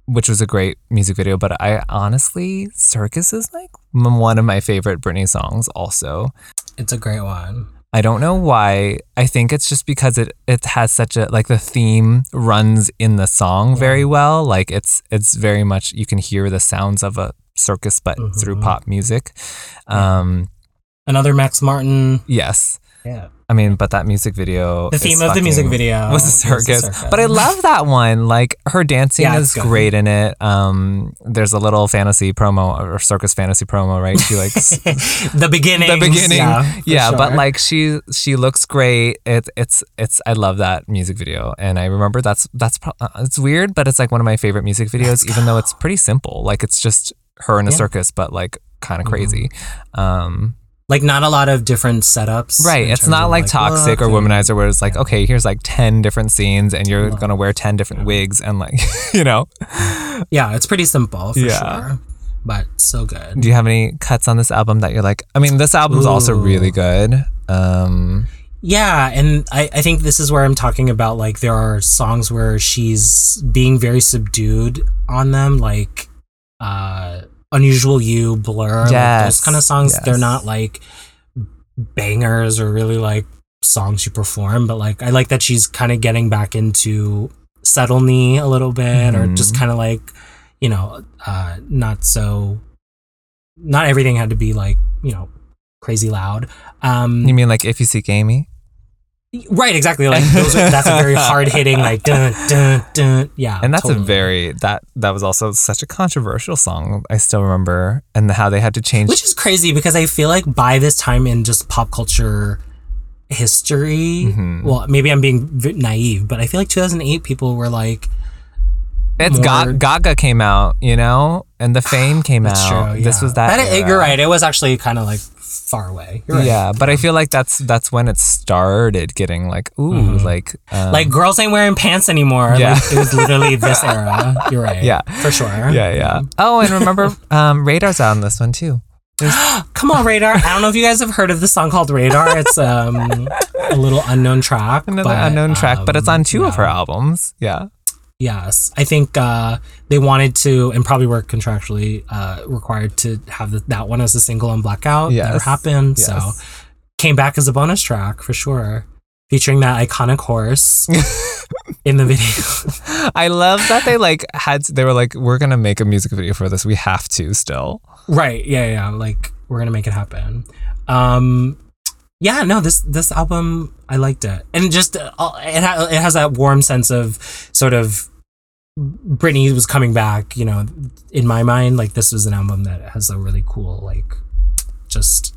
Speaker 1: which was a great music video. But I honestly, Circus is like one of my favorite Britney songs. Also,
Speaker 2: It's a great one.
Speaker 1: I don't know why. I think it's just because it it has such a like the theme runs in the song very well. Like it's it's very much you can hear the sounds of a circus, but through
Speaker 2: Mhm.
Speaker 1: pop music. Um,
Speaker 2: Another Max Martin.
Speaker 1: yes.
Speaker 2: Yeah.
Speaker 1: I mean, but that music video.
Speaker 2: The theme of the music video
Speaker 1: was a circus.
Speaker 2: circus.
Speaker 1: But I love that one. Like her dancing
Speaker 2: Yeah,
Speaker 1: is great in it. Um, there's a little fantasy promo or circus fantasy promo, right? She like
Speaker 2: the beginning.
Speaker 1: the beginning,
Speaker 2: Yeah,
Speaker 1: yeah.
Speaker 2: for
Speaker 1: but like she she looks great. It's it's it's. I love that music video, and I remember that's that's pro- uh, it's weird, but it's like one of my favorite music videos, even though it's pretty simple. Like it's just her in a
Speaker 2: Yeah.
Speaker 1: circus, but like kind of
Speaker 2: Mhm.
Speaker 1: crazy. Um,
Speaker 2: like not a lot of different setups.
Speaker 1: Right. It's not
Speaker 2: of,
Speaker 1: like, toxic or womanizer where it's like, okay, here's like 10 different scenes and you're going to wear 10 different wigs and like, you know.
Speaker 2: Yeah, it's pretty simple for
Speaker 1: Yeah.
Speaker 2: sure. But so good.
Speaker 1: Do you have any cuts on this album that you're like, I mean, this album's also really good. Um,
Speaker 2: Yeah, and I, I think this is where I'm talking about like there are songs where she's being very subdued on them, like uh Unusual You, Blur, like
Speaker 1: Yes,
Speaker 2: those kind of songs. They're not like bangers or really like songs you perform, but like I like that she's kind of getting back into settle knee a little bit or just
Speaker 1: Mhm.
Speaker 2: kind of like, you know, uh not so not everything had to be like, you know, crazy loud. Um
Speaker 1: you mean like If You Seek Amy?
Speaker 2: Right, exactly. Like those are, that's a very hard hitting, like dun dun dun. Yeah,
Speaker 1: And that's
Speaker 2: totally.
Speaker 1: a very, that that was also such a controversial song. I still remember. And how they had to change.
Speaker 2: which is crazy because I feel like by this time in just pop culture history,
Speaker 1: Mhm.
Speaker 2: well, maybe I'm being naive, but I feel like 2008 people were like,
Speaker 1: it's Ga- Gaga came out, you know, and the Fame came
Speaker 2: that's
Speaker 1: out.
Speaker 2: true.
Speaker 1: This was that.
Speaker 2: You're right. It was actually kind of like far away. You're right.
Speaker 1: Yeah, but I feel like that's that's when it started getting like ooh
Speaker 2: Mhm.
Speaker 1: like um,
Speaker 2: Like girls ain't wearing pants anymore.
Speaker 1: Yeah.
Speaker 2: Like, it was literally this era. You're right.
Speaker 1: Yeah.
Speaker 2: for sure.
Speaker 1: yeah yeah. Oh, and remember um, Radar's on this one too.
Speaker 2: Come on, Radar. I don't know if you guys have heard of the song called Radar. It's um a little unknown track.
Speaker 1: Another
Speaker 2: but,
Speaker 1: unknown track, but it's on
Speaker 2: um,
Speaker 1: two of her albums. Yeah.
Speaker 2: Yes, I think uh, they wanted to, and probably were contractually uh, required to have the, that one as a single on Blackout. Never
Speaker 1: Yes.
Speaker 2: happened. So came back as a bonus track for sure, featuring that iconic horse in the video.
Speaker 1: I love that they like had they were like we're gonna make a music video for this. We have to still.
Speaker 2: right? Yeah, yeah. Like we're gonna make it happen. Um, yeah, no this this album I liked it, and just uh, it ha- it has that warm sense of sort of Britney was coming back. You know, in my mind, like this was an album that has a really cool like just,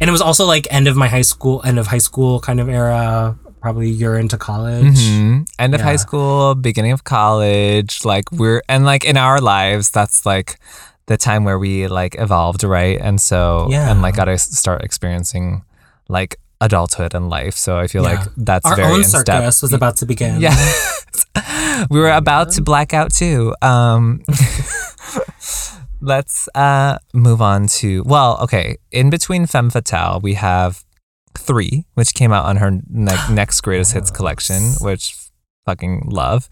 Speaker 2: and it was also like end of my high school, end of high school kind of era. Probably you're into college.
Speaker 1: hmm End of high school, beginning of college. Like we're and like in our lives, that's like the time where we like evolved, right? And so
Speaker 2: Yeah.
Speaker 1: and like got to start experiencing like adulthood and life. So I feel
Speaker 2: Yeah.
Speaker 1: like that's
Speaker 2: Our
Speaker 1: very
Speaker 2: own
Speaker 1: in step.
Speaker 2: circus was about to begin.
Speaker 1: Yeah. we were about to black out too. Um let's uh move on to well, okay. In between Femme Fatale, we have three, which came out on her ne- next greatest hits collection, which fucking love.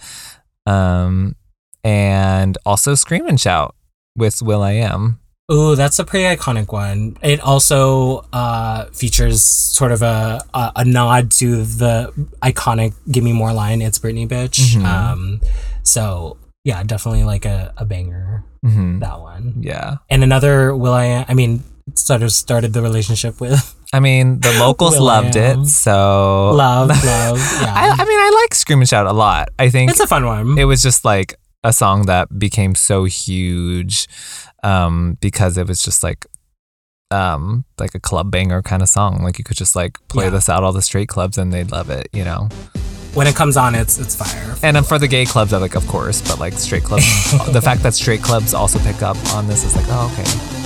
Speaker 1: Um and also Scream and Shout with will.i.am.
Speaker 2: Ooh, that's a pretty iconic one. It also uh, features sort of a, a a nod to the iconic "Give Me More" line. It's Britney, bitch.
Speaker 1: Mhm.
Speaker 2: Um, so yeah, definitely like a, a banger.
Speaker 1: hmm
Speaker 2: That one.
Speaker 1: Yeah.
Speaker 2: And another Will I? I mean, sort of started the relationship with
Speaker 1: I mean, the locals loved it, so
Speaker 2: love, love. Yeah,
Speaker 1: I, I mean, I like Scream and Shout a lot. I think
Speaker 2: it's a fun one.
Speaker 1: it was just like a song that became so huge um, because it was just like um, like a club banger kind of song. Like you could just like play
Speaker 2: Yeah.
Speaker 1: this out all the straight clubs and they'd love it, you know.
Speaker 2: when it comes on, it's it's fire.
Speaker 1: And then for the gay clubs, I like of course, but like straight clubs, the fact that straight clubs also pick up on this is like, oh okay.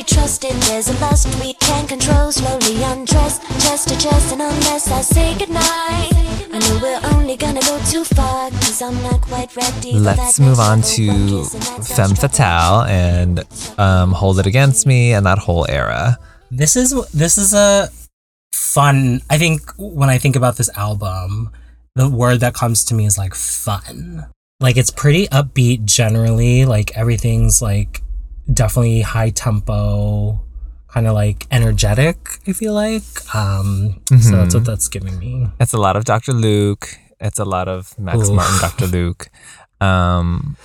Speaker 4: You and I, left alone, cannot be be trusted. There's a lust we can't control. Slowly undress, chest to chest, and unless I say goodnight, I know we're only gonna go too far. Cause I'm not quite ready.
Speaker 1: Let's move on to
Speaker 4: of kiss, and that
Speaker 1: Femme Fatale and um, Hold It Against Me and that whole era.
Speaker 2: This is this is a fun. I think when I think about this album, the word that comes to me is like fun. Like it's pretty upbeat generally. Like everything's like definitely high tempo, kind of like energetic. I feel like. Um, so that's what that's giving me.
Speaker 1: It's a lot of Dr. Luke. It's a lot of Max
Speaker 2: Oof.
Speaker 1: Martin, Dr. Luke. Um,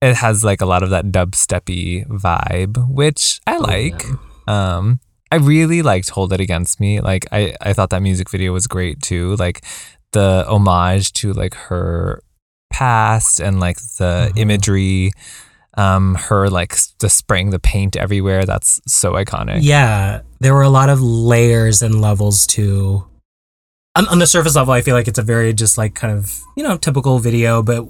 Speaker 1: it has like a lot of that dubsteppy vibe, which I like. Um, I really liked Hold It Against Me. Like I, I thought that music video was great too. Like the homage to like her past and like the imagery. Um, her like the spraying the paint everywhere. That's so iconic.
Speaker 2: Yeah, there were a lot of layers and levels to. On, on the surface level, I feel like it's a very just like kind of you know typical video, but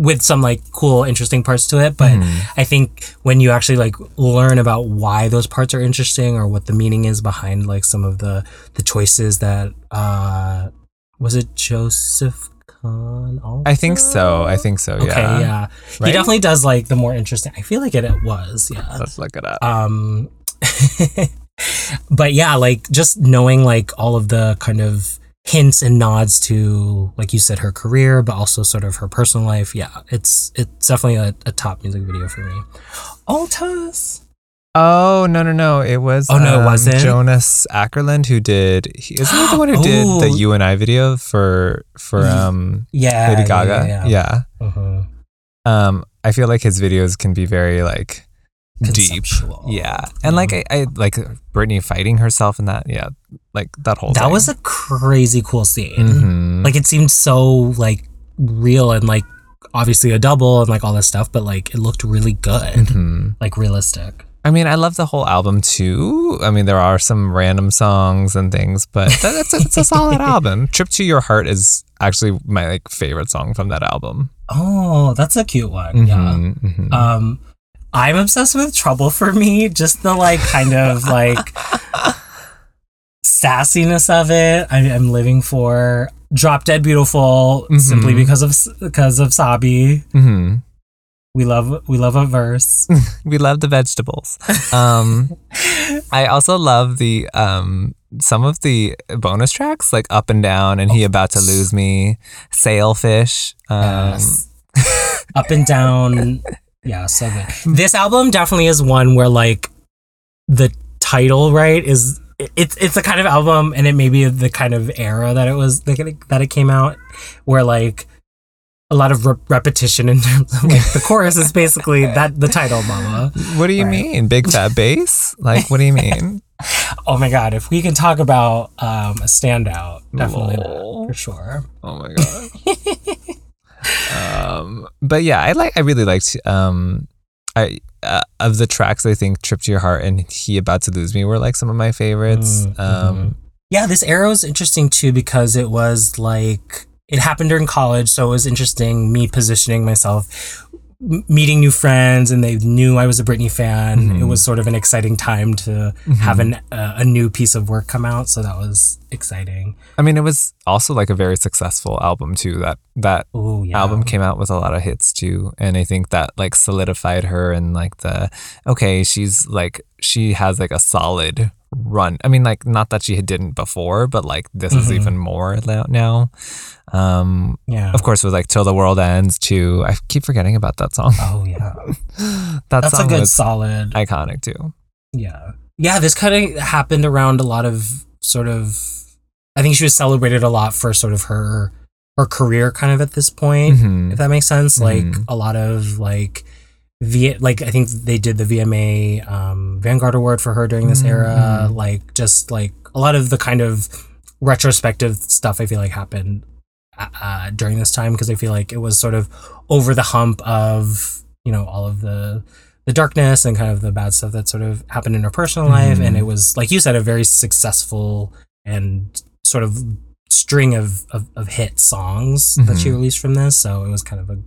Speaker 2: with some like cool, interesting parts to it. But I think when you actually like learn about why those parts are interesting or what the meaning is behind like some of the the choices that uh was it Joseph Also?
Speaker 1: I think so. I think so.
Speaker 2: Okay,
Speaker 1: Yeah.
Speaker 2: yeah, he definitely does like the more interesting. I feel like it, it was, yeah.
Speaker 1: Let's look it up.
Speaker 2: Um, but yeah, like just knowing like all of the kind of hints and nods to, like you said, her career, but also sort of her personal life. Yeah, it's it's definitely a, a top music video for me. Altas.
Speaker 1: Oh no no no! It was
Speaker 2: Oh, no, it
Speaker 1: um,
Speaker 2: wasn't?
Speaker 1: Jonas Åkerlund who did. He, isn't he the one who did
Speaker 2: Oh.
Speaker 1: the You and I video for for um
Speaker 2: Yeah,
Speaker 1: Lady
Speaker 2: yeah,
Speaker 1: Gaga?
Speaker 2: Yeah.
Speaker 1: Yeah.
Speaker 2: Mhm.
Speaker 1: Um, I feel like his videos can be very like deep. Yeah, and like I, I like Britney fighting herself in that. Yeah, like that whole.
Speaker 2: That
Speaker 1: thing.
Speaker 2: was a crazy cool scene.
Speaker 1: Mhm.
Speaker 2: Like it seemed so like real and like obviously a double and like all this stuff, but like it looked really good,
Speaker 1: Mhm.
Speaker 2: like realistic.
Speaker 1: I mean, I love the whole album too. I mean, there are some random songs and things, but a, it's a solid album. Trip to Your Heart is actually my like favorite song from that album.
Speaker 2: Oh, that's a cute one. Yeah.
Speaker 1: Mhm, mhm.
Speaker 2: Um, I'm obsessed with Trouble for Me. Just the like kind of like sassiness of it. I, I'm living for Drop Dead Beautiful simply
Speaker 1: Mhm.
Speaker 2: because of because of Sabi. We love we love a verse.
Speaker 1: We love the vegetables. Um, I also love the um some of the bonus tracks like Up and Down and He About to Lose Me, Selfish. Um,
Speaker 2: Yes. Up and down. Yeah, so good. This album definitely is one where like the title right is it's it's a kind of album and it may be the kind of era that it was that it came out where like a lot of re- repetition in terms of like the chorus is basically that the title mama
Speaker 1: What do you
Speaker 2: Right.
Speaker 1: mean? Big fat bass? Like, what do you mean?
Speaker 2: oh my god if we can talk about um a standout definitely that, for sure
Speaker 1: Oh my god. um, but yeah, I like. I really liked. Um, I uh, of the tracks, I think "Trip to Your Heart" and "He About to Lose Me" were like some of my favorites.
Speaker 2: Mm,
Speaker 1: um,
Speaker 2: Yeah, this era was interesting too because it was like it happened during college, so it was interesting me positioning myself, m- meeting new friends, and they knew I was a Britney fan.
Speaker 1: Mhm.
Speaker 2: It was sort of an exciting time to have an, uh, a new piece of work come out, so that was exciting.
Speaker 1: I mean, it was also like a very successful album too. That that
Speaker 2: Oh yeah,
Speaker 1: album came out with a lot of hits too, and I think that like solidified her and like the okay, she's like she has like a solid run. I mean, like not that she didn't before, but like this is
Speaker 2: Mhm.
Speaker 1: even more now- now. Um,
Speaker 2: yeah.
Speaker 1: of course, with like "Till the World Ends" too. I keep forgetting about that song.
Speaker 2: Oh yeah,
Speaker 1: that
Speaker 2: that's a good solid.
Speaker 1: iconic too.
Speaker 2: Yeah. Yeah, this kind of happened around a lot of sort of I think she was celebrated a lot for sort of her her career kind of at this point,
Speaker 1: Mhm.
Speaker 2: if that makes sense. Like
Speaker 1: Mhm.
Speaker 2: a lot of like V like I think they did the VMA um Vanguard Award for her during this era.
Speaker 1: Mhm.
Speaker 2: Like just like a lot of the kind of retrospective stuff I feel like happened uh, uh, during this time because I feel like it was sort of over the hump of you know all of the the darkness and kind of the bad stuff that sort of happened in her personal life and it was like you said a very successful and sort of string of of, of hit songs that she
Speaker 1: Mhm.
Speaker 2: released from this so it was kind of a,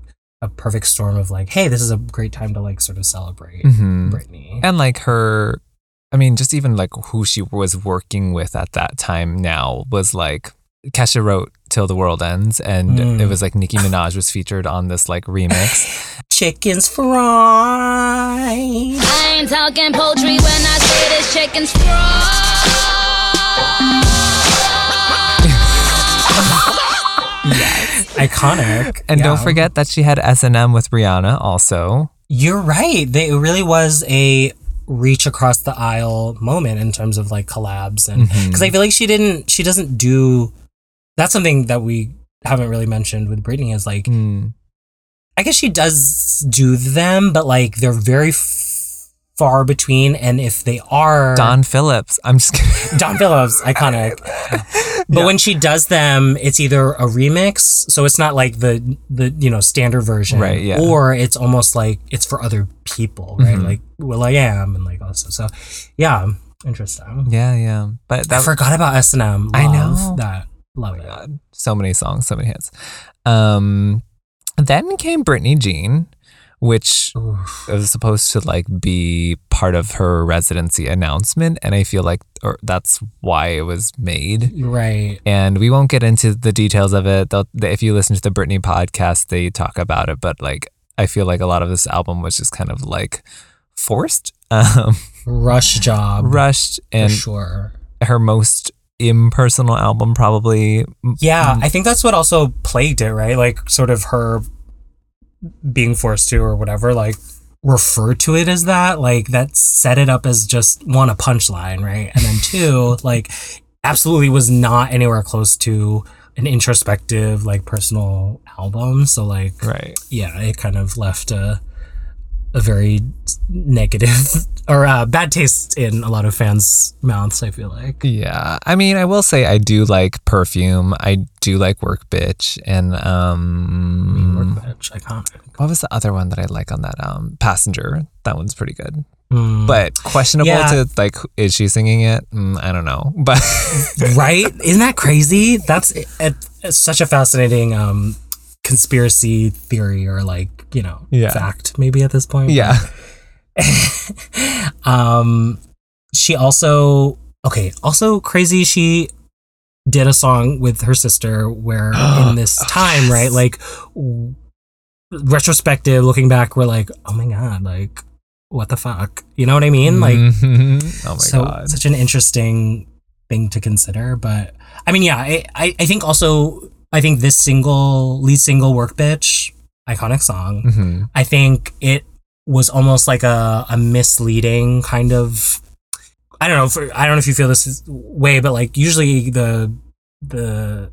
Speaker 2: a perfect storm of like hey this is a great time to like sort of celebrate
Speaker 1: Mhm.
Speaker 2: Britney
Speaker 1: And like her I mean, just even like who she was working with at that time now was like Kesha wrote Till the World Ends and
Speaker 2: Mm.
Speaker 1: it was like Nicki Minaj was featured on this like remix.
Speaker 2: Chickens fried.
Speaker 4: I ain't talking poetry when I say this chicken's
Speaker 2: Iconic.
Speaker 1: And don't forget that she had S&M with Rihanna also.
Speaker 2: You're right. They, it really was a reach across the aisle moment in terms of like collabs and
Speaker 1: Mm-hmm.
Speaker 2: because I feel like she didn't she doesn't do that's something that we haven't really mentioned with Britney is like
Speaker 1: Mm.
Speaker 2: I guess she does do them but like they're very far between and if they are
Speaker 1: Don Phillips. I'm just kidding.
Speaker 2: Don Phillips, iconic. But when she does them, it's either a remix, so it's not like the the you know standard version,
Speaker 1: Right, yeah.
Speaker 2: or it's almost like it's for other people, right?
Speaker 1: Mhm.
Speaker 2: Like will.i.am and like all this stuff. So yeah, interesting.
Speaker 1: Yeah, yeah. But
Speaker 2: I forgot about S and M.
Speaker 1: I know.
Speaker 2: that. Love it.
Speaker 1: God, so many songs, so many hits. Um, then came Britney Jean, which
Speaker 2: Oof.
Speaker 1: was supposed to like be part of her residency announcement, and I feel like or that's why it was made.
Speaker 2: Right.
Speaker 1: And we won't get into the details of it. They'll, if you listen to the Britney podcast, they talk about it. But like, I feel like a lot of this album was just kind of like forced, um,
Speaker 2: Rush job.
Speaker 1: rushed,
Speaker 2: for
Speaker 1: and
Speaker 2: sure.
Speaker 1: her most impersonal album probably.
Speaker 2: Yeah, I think that's what also plagued it, right? Like sort of her being forced to or whatever, like refer to it as that, like that set it up as just one a punchline, right? And then two, like absolutely was not anywhere close to an introspective, like personal album. So like
Speaker 1: Right.
Speaker 2: yeah, it kind of left a a very negative or uh, bad taste in a lot of fans' mouths. I feel like.
Speaker 1: Yeah. I mean, I will say I do like perfume. I do like work bitch. And um
Speaker 2: Workbench, iconic.
Speaker 1: what was the other one that I like on that um passenger? That one's pretty good.
Speaker 2: Mm.
Speaker 1: But questionable
Speaker 2: Yeah.
Speaker 1: to like is she singing it? Mm, I don't know. But
Speaker 2: right? Isn't that crazy? That's it, it's such a fascinating um, conspiracy theory or like you know
Speaker 1: Yeah.
Speaker 2: fact maybe at this point.
Speaker 1: yeah.
Speaker 2: Um, she also okay. Also crazy. She did a song with her sister where in this time, right? Like w- retrospective, looking back, we're like, oh my god, like what the fuck? You know what I mean? Like
Speaker 1: Mhm. oh my
Speaker 2: so
Speaker 1: god.
Speaker 2: such an interesting thing to consider but i mean yeah I, I i think also i think this single lead single work bitch iconic song
Speaker 1: Mhm.
Speaker 2: i think it was almost like a, a misleading kind of i don't know i don't know if you feel this way but like usually the the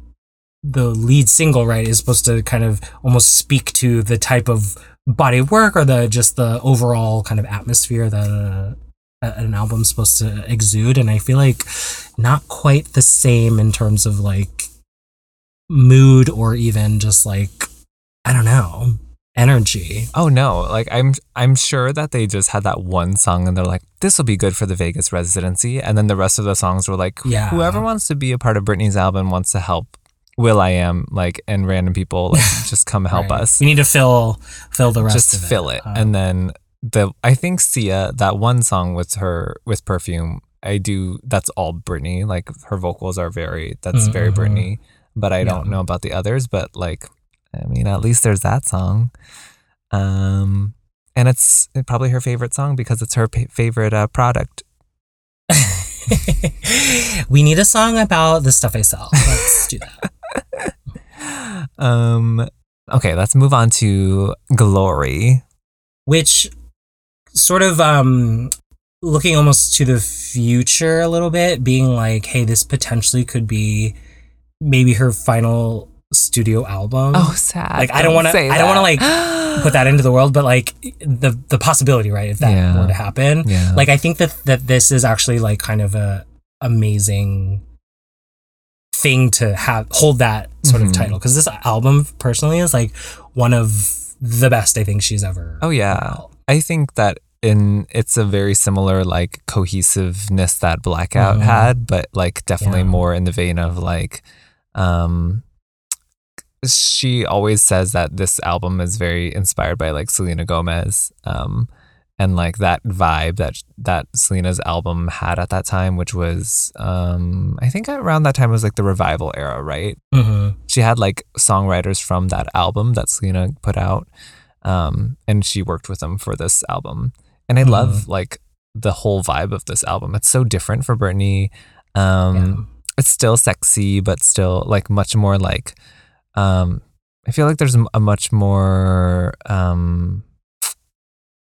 Speaker 2: the lead single right is supposed to kind of almost speak to the type of body of work or the just the overall kind of atmosphere that uh, an album's supposed to exude and i feel like not quite the same in terms of like mood or even just like i don't know energy
Speaker 1: Oh no, like I'm I'm sure that they just had that one song and they're like, this will be good for the Vegas residency. And then the rest of the songs were like,
Speaker 2: Yeah.
Speaker 1: whoever wants to be a part of Britney's album wants to help will.i.am, like and random people like just come help
Speaker 2: Right.
Speaker 1: us.
Speaker 2: we need to fill fill the rest
Speaker 1: Just
Speaker 2: of it
Speaker 1: fill it.
Speaker 2: Uh,
Speaker 1: and then the I think Sia, that one song with her with perfume, I do that's all Britney. Like her vocals are very that's very
Speaker 2: Mhm.
Speaker 1: Britney. But I don't know about the others, but like I mean at least there's that song. Um and it's probably her favorite song because it's her pa- favorite uh, product.
Speaker 2: we need a song about the stuff i sell let's do that
Speaker 1: Um okay, let's move on to Glory.
Speaker 2: which sort of um looking almost to the future a little bit being like hey this potentially could be maybe her final studio album
Speaker 1: Oh, sad.
Speaker 2: Like, I don't wanna-
Speaker 1: say
Speaker 2: I don't wanna,
Speaker 1: like
Speaker 2: put that into the world but like the the possibility right if that
Speaker 1: Yeah.
Speaker 2: were to happen
Speaker 1: Yeah.
Speaker 2: like i think that that this is actually like kind of a amazing thing to have hold that sort
Speaker 1: Mhm.
Speaker 2: of title because this album personally is like one of the best i think she's ever
Speaker 1: Oh yeah.
Speaker 2: out.
Speaker 1: I think that in it's a very similar like cohesiveness that Blackout
Speaker 2: Mhm.
Speaker 1: had, but like definitely
Speaker 2: Yeah.
Speaker 1: more in the vein of like um she always says that this album is very inspired by like Selena Gomez. Um and like that vibe that that Selena's album had at that time, which was um I think around that time was like the revival era, right?
Speaker 2: hmm
Speaker 1: She had like songwriters from that album that Selena put out, um, and she worked with them for this album. And I love like the whole vibe of this album. It's so different for Britney. Um, It's still sexy, but still like much more like. Um, I feel like there's a much more. Um,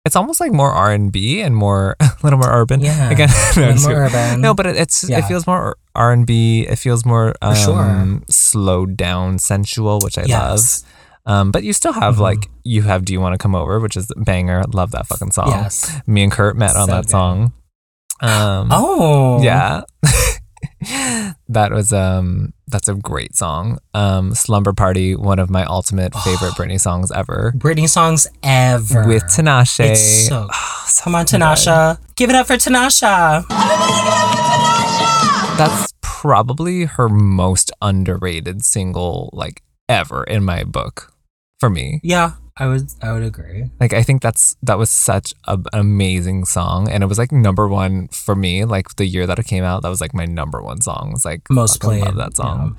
Speaker 1: it's almost like more R and B and more a little more urban.
Speaker 2: Yeah.
Speaker 1: Again, no,
Speaker 2: more urban.
Speaker 1: no, but it, it's
Speaker 2: Yeah.
Speaker 1: it feels more R and B. It feels more um,
Speaker 2: sure.
Speaker 1: slowed down, sensual, which I
Speaker 2: Yes.
Speaker 1: love. Um, but you still have
Speaker 2: Mhm.
Speaker 1: like you have "Do You Want to Come Over," which is banger. Love that fucking song.
Speaker 2: Yes.
Speaker 1: Me and Kurt met on that
Speaker 2: good.
Speaker 1: song. Um,
Speaker 2: Oh.
Speaker 1: yeah. that was um that's a great song. Um Slumber Party, one of my ultimate favorite Britney songs ever.
Speaker 2: Britney songs ever.
Speaker 1: With Tinashe.
Speaker 2: It's so-
Speaker 1: Oh, so
Speaker 2: Come on,
Speaker 1: good.
Speaker 2: Tinasha. Give it up for Tinasha.
Speaker 1: That's probably her most underrated single like ever in my book for me.
Speaker 2: Yeah, I would I would agree.
Speaker 1: Like I think that's that was such a, an amazing song and it was like number 1 for me like the year that it came out that was like my number 1 song. It's like
Speaker 2: Most played.
Speaker 1: love that song.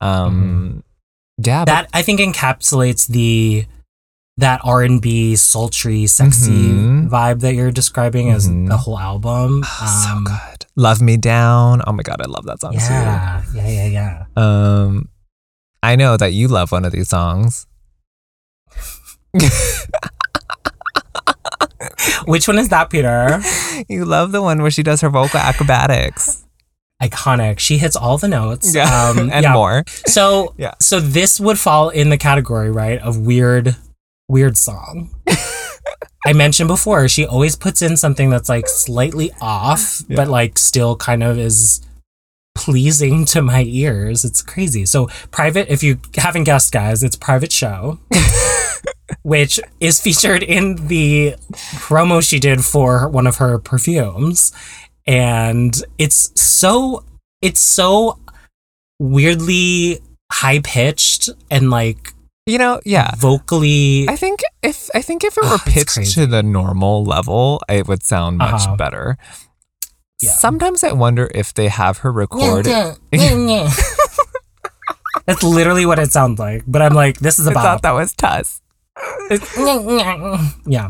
Speaker 1: Um yeah, but
Speaker 2: That I think encapsulates the that R and B sultry, sexy
Speaker 1: Mhm.
Speaker 2: vibe that you're describing as
Speaker 1: Mhm.
Speaker 2: the whole album.
Speaker 1: so
Speaker 2: Um,
Speaker 1: good. Love Me Down. Oh my god, I love that song
Speaker 2: Yeah, yeah, yeah, yeah.
Speaker 1: too. Um I know that you love one of these songs.
Speaker 2: Which one is that, Peter?
Speaker 1: you love the one where she does her vocal acrobatics.
Speaker 2: Iconic. She hits all the notes.
Speaker 1: Yeah.
Speaker 2: Um,
Speaker 1: and
Speaker 2: yeah.
Speaker 1: more.
Speaker 2: So,
Speaker 1: Yeah.
Speaker 2: so this would fall in the category, right, of weird, weird song. I mentioned before, she always puts in something that's like slightly off,
Speaker 1: Yeah.
Speaker 2: but like still kind of is pleasing to my ears. It's crazy. So, private, if you haven't guessed, guys, it's Private Show, which is featured in the promo she did for one of her perfumes. And it's so, it's so weirdly high pitched and like
Speaker 1: You know, yeah.
Speaker 2: vocally.
Speaker 1: I think if I think if it were
Speaker 2: Ah,
Speaker 1: pitched to the normal level, it would sound much
Speaker 2: Uh-huh.
Speaker 1: better.
Speaker 2: Yeah.
Speaker 1: Sometimes I wonder if they have her record.
Speaker 2: That's literally what it sounds like. But I'm like, this is about.
Speaker 1: I thought that was Tuss.
Speaker 2: yeah.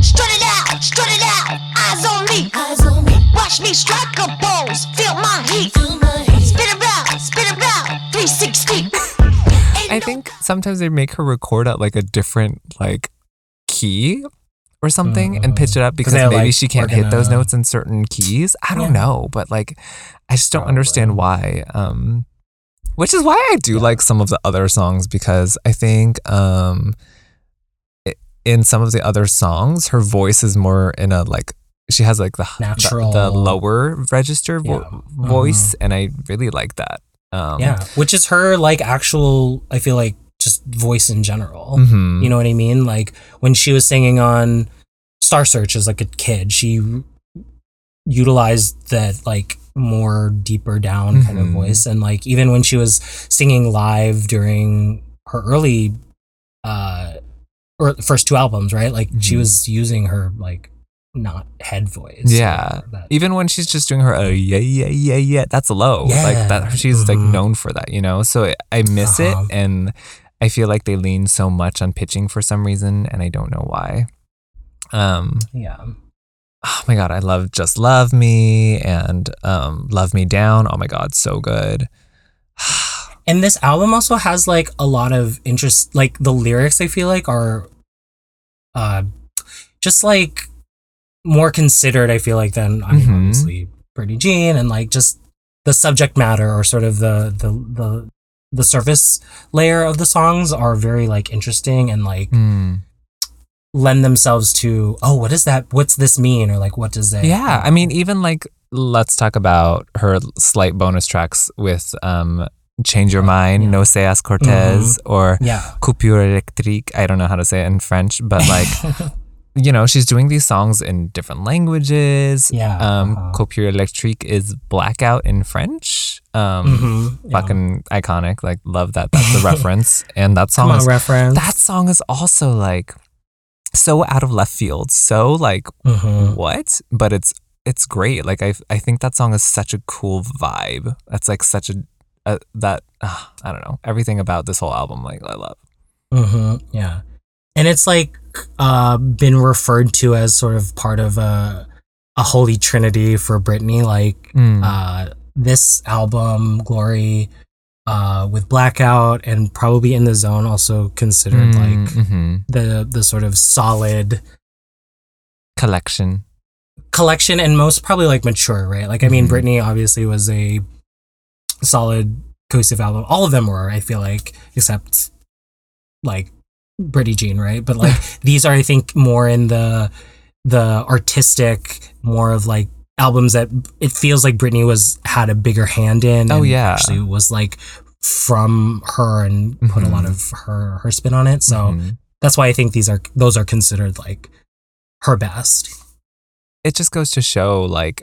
Speaker 4: Strut it out, strut it out, eyes on me.
Speaker 6: Eyes on me,
Speaker 4: Watch me strike a pose, feel my heat.
Speaker 6: feel.
Speaker 4: Spin around, spin around, 360.
Speaker 1: I think sometimes they make her record at like a different like key or something and pitch it up because maybe
Speaker 2: like,
Speaker 1: she can't
Speaker 2: work in
Speaker 1: hit those notes in certain keys. I don't
Speaker 2: Yeah.
Speaker 1: know, but like I just don't
Speaker 2: Probably.
Speaker 1: understand why. Um which is why I do like some of the other songs because I think um i- in some of the other songs her voice is more in a like she has like the the-
Speaker 2: Natural.
Speaker 1: the, lower register vo-
Speaker 2: Yeah.
Speaker 1: voice and I really like that. Um
Speaker 2: Yeah. Which is her, like, actual, I feel like, just voice in general.
Speaker 1: mhm.
Speaker 2: You know what I mean? Like, when she was singing on Star Search as like a kid, she utilized that, like, more deeper down kind of
Speaker 1: Mhm.
Speaker 2: voice. And, like, even when she was singing live during her early, uh, or the first two albums, right? Like, she
Speaker 1: Mhm.
Speaker 2: was using her, like, not head voice.
Speaker 1: Yeah.
Speaker 2: that-
Speaker 1: even when she's just doing her oh yeah yeah yeah yeah that's low
Speaker 2: Yeah.
Speaker 1: like that she's like
Speaker 2: Mhm.
Speaker 1: known for that you know so I- i miss
Speaker 2: Uh-huh.
Speaker 1: it and i feel like they lean so much on pitching for some reason and i don't know why um
Speaker 2: yeah.
Speaker 1: oh my god i love just love me and um love me down oh my god so good
Speaker 2: And this album also has like a lot of interest like the lyrics I feel like are uh just like more considered I feel like than I mean
Speaker 1: Mhm.
Speaker 2: obviously Britney Jean and like just the subject matter or sort of the the the the surface layer of the songs are very like interesting and like
Speaker 1: Hmm.
Speaker 2: lend themselves to oh what is that what's this mean or like what does it
Speaker 1: yeah i mean even like let's talk about her slight bonus tracks with um change your mind
Speaker 2: Yeah.
Speaker 1: no seas cortez or
Speaker 2: yeah
Speaker 1: coupure électrique. I don't know how to say it in French, but like, you know, she's doing these songs in different languages.
Speaker 2: Yeah,
Speaker 1: Um,
Speaker 2: uh-huh.
Speaker 1: coupure électrique is blackout in French. Um,
Speaker 2: Mhm, yeah.
Speaker 1: fucking iconic. Like, love that. That's the reference. And that song
Speaker 2: on
Speaker 1: is,
Speaker 2: reference
Speaker 1: that song is also like, so out of left field, so like
Speaker 2: Mhm.
Speaker 1: what? But it's it's great. Like I I think that song is such a cool vibe. That's like such a, a that uh, I don't know everything about this whole album. Like I love.
Speaker 2: hmm Yeah. And it's like uh, been referred to as sort of part of a, a holy trinity for Britney. Like
Speaker 1: Mm.
Speaker 2: uh, this album, Glory, uh, with Blackout, and probably In the Zone, also considered like
Speaker 1: Mhm.
Speaker 2: the the sort of solid
Speaker 1: collection.
Speaker 2: collection and most probably like mature, right? Like I mean,
Speaker 1: Mhm.
Speaker 2: Britney obviously was a solid cohesive album. All of them were, I feel like, except like Britney Jean, right? But like these are, I think, more in the the artistic, more of like albums that it feels like Britney was had a bigger hand in.
Speaker 1: Oh,
Speaker 2: and
Speaker 1: yeah.
Speaker 2: actually was like from her and put a lot
Speaker 1: Mhm.
Speaker 2: of her her spin on it. So
Speaker 1: Mhm.
Speaker 2: that's why I think these are those are considered like her best.
Speaker 1: it just goes to show like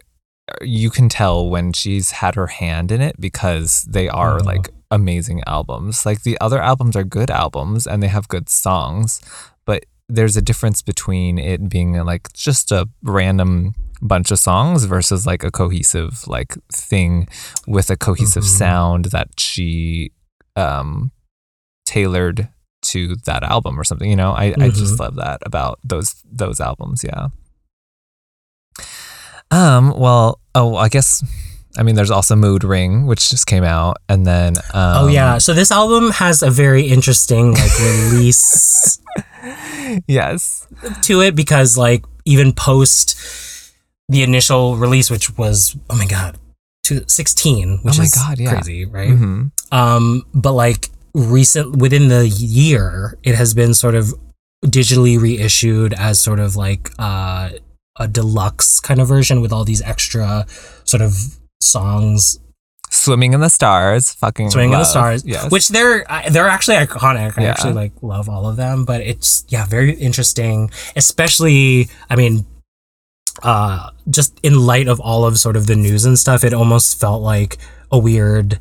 Speaker 1: you can tell when she's had her hand in it because they are
Speaker 2: Mhm.
Speaker 1: like amazing albums. Like the other albums are good albums and they have good songs, but there's a difference between it being like just a random bunch of songs versus like a cohesive like thing with a cohesive
Speaker 2: Mhm.
Speaker 1: sound that she um tailored to that album or something you know i i just
Speaker 2: Mhm.
Speaker 1: love that about those those albums yeah um, well, oh, I guess I mean there's also Mood Ring, which just came out, and then um,
Speaker 2: Oh yeah, so this album has a very interesting like release
Speaker 1: Yes.
Speaker 2: to it because like even post the initial release, which was oh my god, two, 16, which
Speaker 1: Oh my
Speaker 2: is
Speaker 1: God, yeah.
Speaker 2: crazy, right?
Speaker 1: hmm
Speaker 2: Um, but like recent within the year, it has been sort of digitally reissued as sort of like uh, a deluxe kind of version with all these extra sort of songs
Speaker 1: Swimming in the Stars, fucking
Speaker 2: Swing in the. Stars,
Speaker 1: Yes.
Speaker 2: which they're they're actually iconic. I
Speaker 1: Yeah.
Speaker 2: actually like love all of them, but it's yeah very interesting, especially I mean, uh, just in light of all of sort of the news and stuff, it almost felt like a weird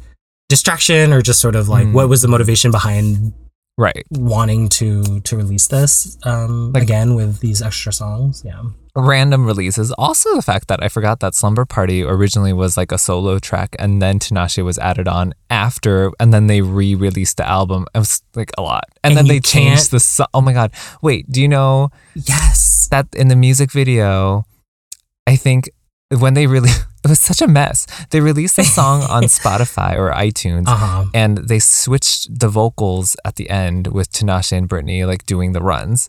Speaker 2: distraction or just sort of like
Speaker 1: Mm.
Speaker 2: what was the motivation behind
Speaker 1: right.
Speaker 2: wanting to to release this um
Speaker 1: Like-
Speaker 2: again with these extra songs yeah
Speaker 1: Random releases. Also, the fact that I forgot that Slumber Party originally was like a solo track, and then Tinashe was added on after, and then they re-released the album. It was like a lot, and,
Speaker 2: And
Speaker 1: then they changed
Speaker 2: can't-
Speaker 1: the. Oh my god! Wait, do you know?
Speaker 2: yes
Speaker 1: that in the music video, I think when they really, it was such a mess. They released the song on Spotify or iTunes.
Speaker 2: uh-huh
Speaker 1: And they switched the vocals at the end with Tinashe and Britney like doing the runs.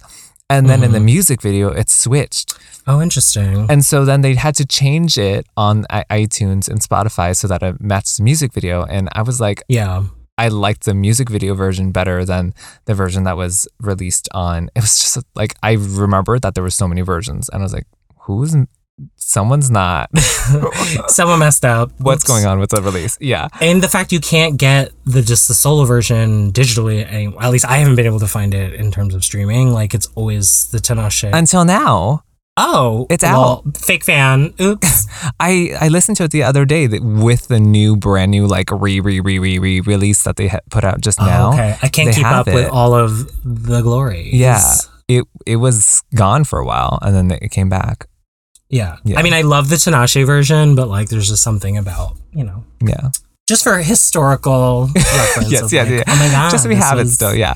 Speaker 1: And then in the
Speaker 2: Mhm.
Speaker 1: music video, it switched.
Speaker 2: oh interesting
Speaker 1: And so then they had to change it on i- iTunes and Spotify so that it matched the music video. And I was like,
Speaker 2: yeah
Speaker 1: I liked the music video version better than the version that was released on. It was just like I remember that there were so many versions, and I was like, "Who's? Someone's not.
Speaker 2: someone messed up
Speaker 1: What's
Speaker 2: Oops.
Speaker 1: going on with the release?" Yeah,
Speaker 2: and the fact you can't get the just the solo version digitally any- at least i haven't been able to find it in terms of streaming like it's always the Tinashe.
Speaker 1: until now,
Speaker 2: oh
Speaker 1: It's
Speaker 2: well, fake fan oops
Speaker 1: I I listened to it the other day that with the new brand new like re re re re re release that they ha- put out just oh, now.
Speaker 2: Oh, okay i can't
Speaker 1: they
Speaker 2: keep up with all of the glory
Speaker 1: Yeah, it it was gone for a while, and then it came back.
Speaker 2: Yeah
Speaker 1: Yeah.
Speaker 2: i mean i love the Tinashe version but like there's just something about you know
Speaker 1: Yeah.
Speaker 2: just for historical reference
Speaker 1: yes. Yeah.
Speaker 2: like,
Speaker 1: yeah.
Speaker 2: oh my god
Speaker 1: Just so we have it still. Yeah.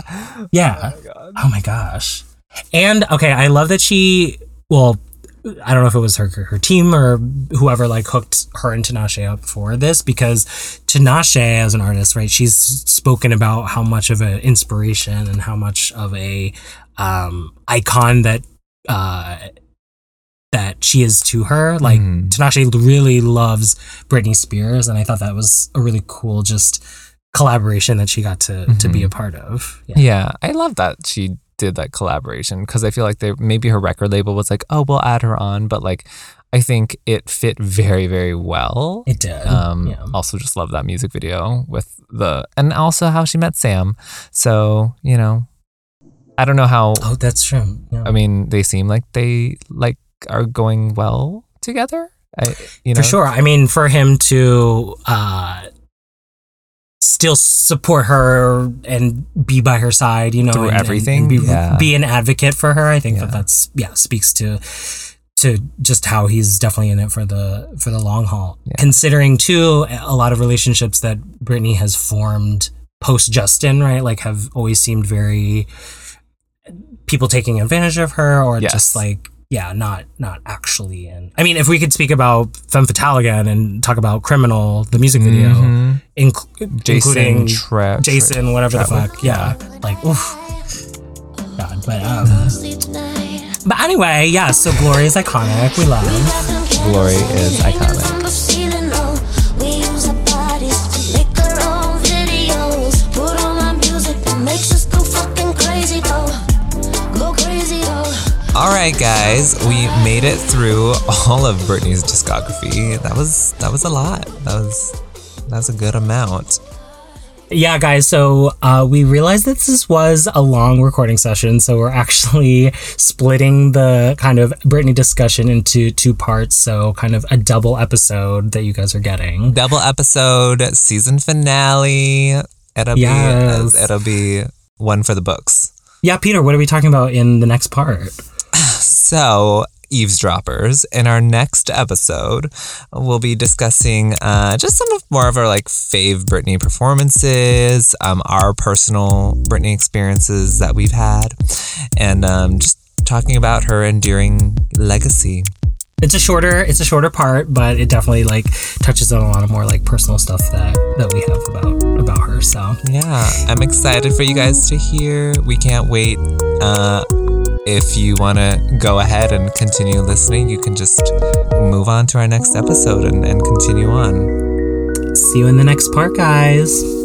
Speaker 2: Yeah. Oh my gosh. And okay, I love that she well, I don't know if it was her her team or whoever like hooked her and Tinashe up for this because Tinashe as an artist, right? She's spoken about how much of an inspiration and how much of a um icon that uh that she is to her. Like
Speaker 1: Mhm.
Speaker 2: Tinashe really loves Britney Spears and I thought that was a really cool just collaboration that she got to to be a part of. Yeah.
Speaker 1: Yeah, I love that she did that collaboration because I feel like they maybe her record label was like, oh, we'll add her on, but like I think it fit very very well.
Speaker 2: It did.
Speaker 1: Um,
Speaker 2: yeah.
Speaker 1: also just love that music video with the and also how she met Sam. So you know, I don't know how.
Speaker 2: Oh, that's true. Yeah.
Speaker 1: I mean, they seem like they like are going well together. I you know
Speaker 2: for sure. I mean, for him to uh still support her and be by her side, you know,
Speaker 1: Through
Speaker 2: and- and- and
Speaker 1: everything?
Speaker 2: be,
Speaker 1: Yeah.
Speaker 2: be an advocate for her. I think
Speaker 1: Yeah.
Speaker 2: that that's yeah speaks to to just how he's definitely in it for the for the long haul. Considering too a lot of relationships that Britney has formed post Justin, right? Like have always seemed very people taking advantage of her or
Speaker 1: Yes.
Speaker 2: just like yeah, not not actually in. I mean, if we could speak about Femme Fatale again and talk about Criminal, the music video,
Speaker 1: Mhm.
Speaker 2: inc-
Speaker 1: Jason
Speaker 2: including
Speaker 1: Tra-
Speaker 2: Jason, whatever the
Speaker 1: Trapwood?
Speaker 2: fuck, yeah, like oof, God, but um, but anyway, yeah. So Glory is iconic. We love.
Speaker 1: Glory is iconic. All right, guys, we made it through all of Britney's discography. That was that was a lot. That was that was a good amount.
Speaker 2: Yeah, guys. So uh, we realized that this was a long recording session, so we're actually splitting the kind of Britney discussion into two parts. So kind of a double episode that you guys are getting.
Speaker 1: Double episode, season finale. It'll
Speaker 2: Yes.
Speaker 1: be it'll be one for the books.
Speaker 2: Yeah, Peter. What are we talking about in the next part?
Speaker 1: So, eavesdroppers, in our next episode, we'll be discussing uh, just some of more of our like fave Britney performances, um, our personal Britney experiences that we've had, and um, just talking about her enduring legacy.
Speaker 2: It's a shorter, it's a shorter part, but it definitely like touches on a lot of more like personal stuff that that we have about about her. So
Speaker 1: Yeah, I'm excited for you guys to hear. We can't wait. Uh, if you want to go ahead and continue listening, you can just move on to our next episode and, and continue on.
Speaker 2: see you in the next part, guys.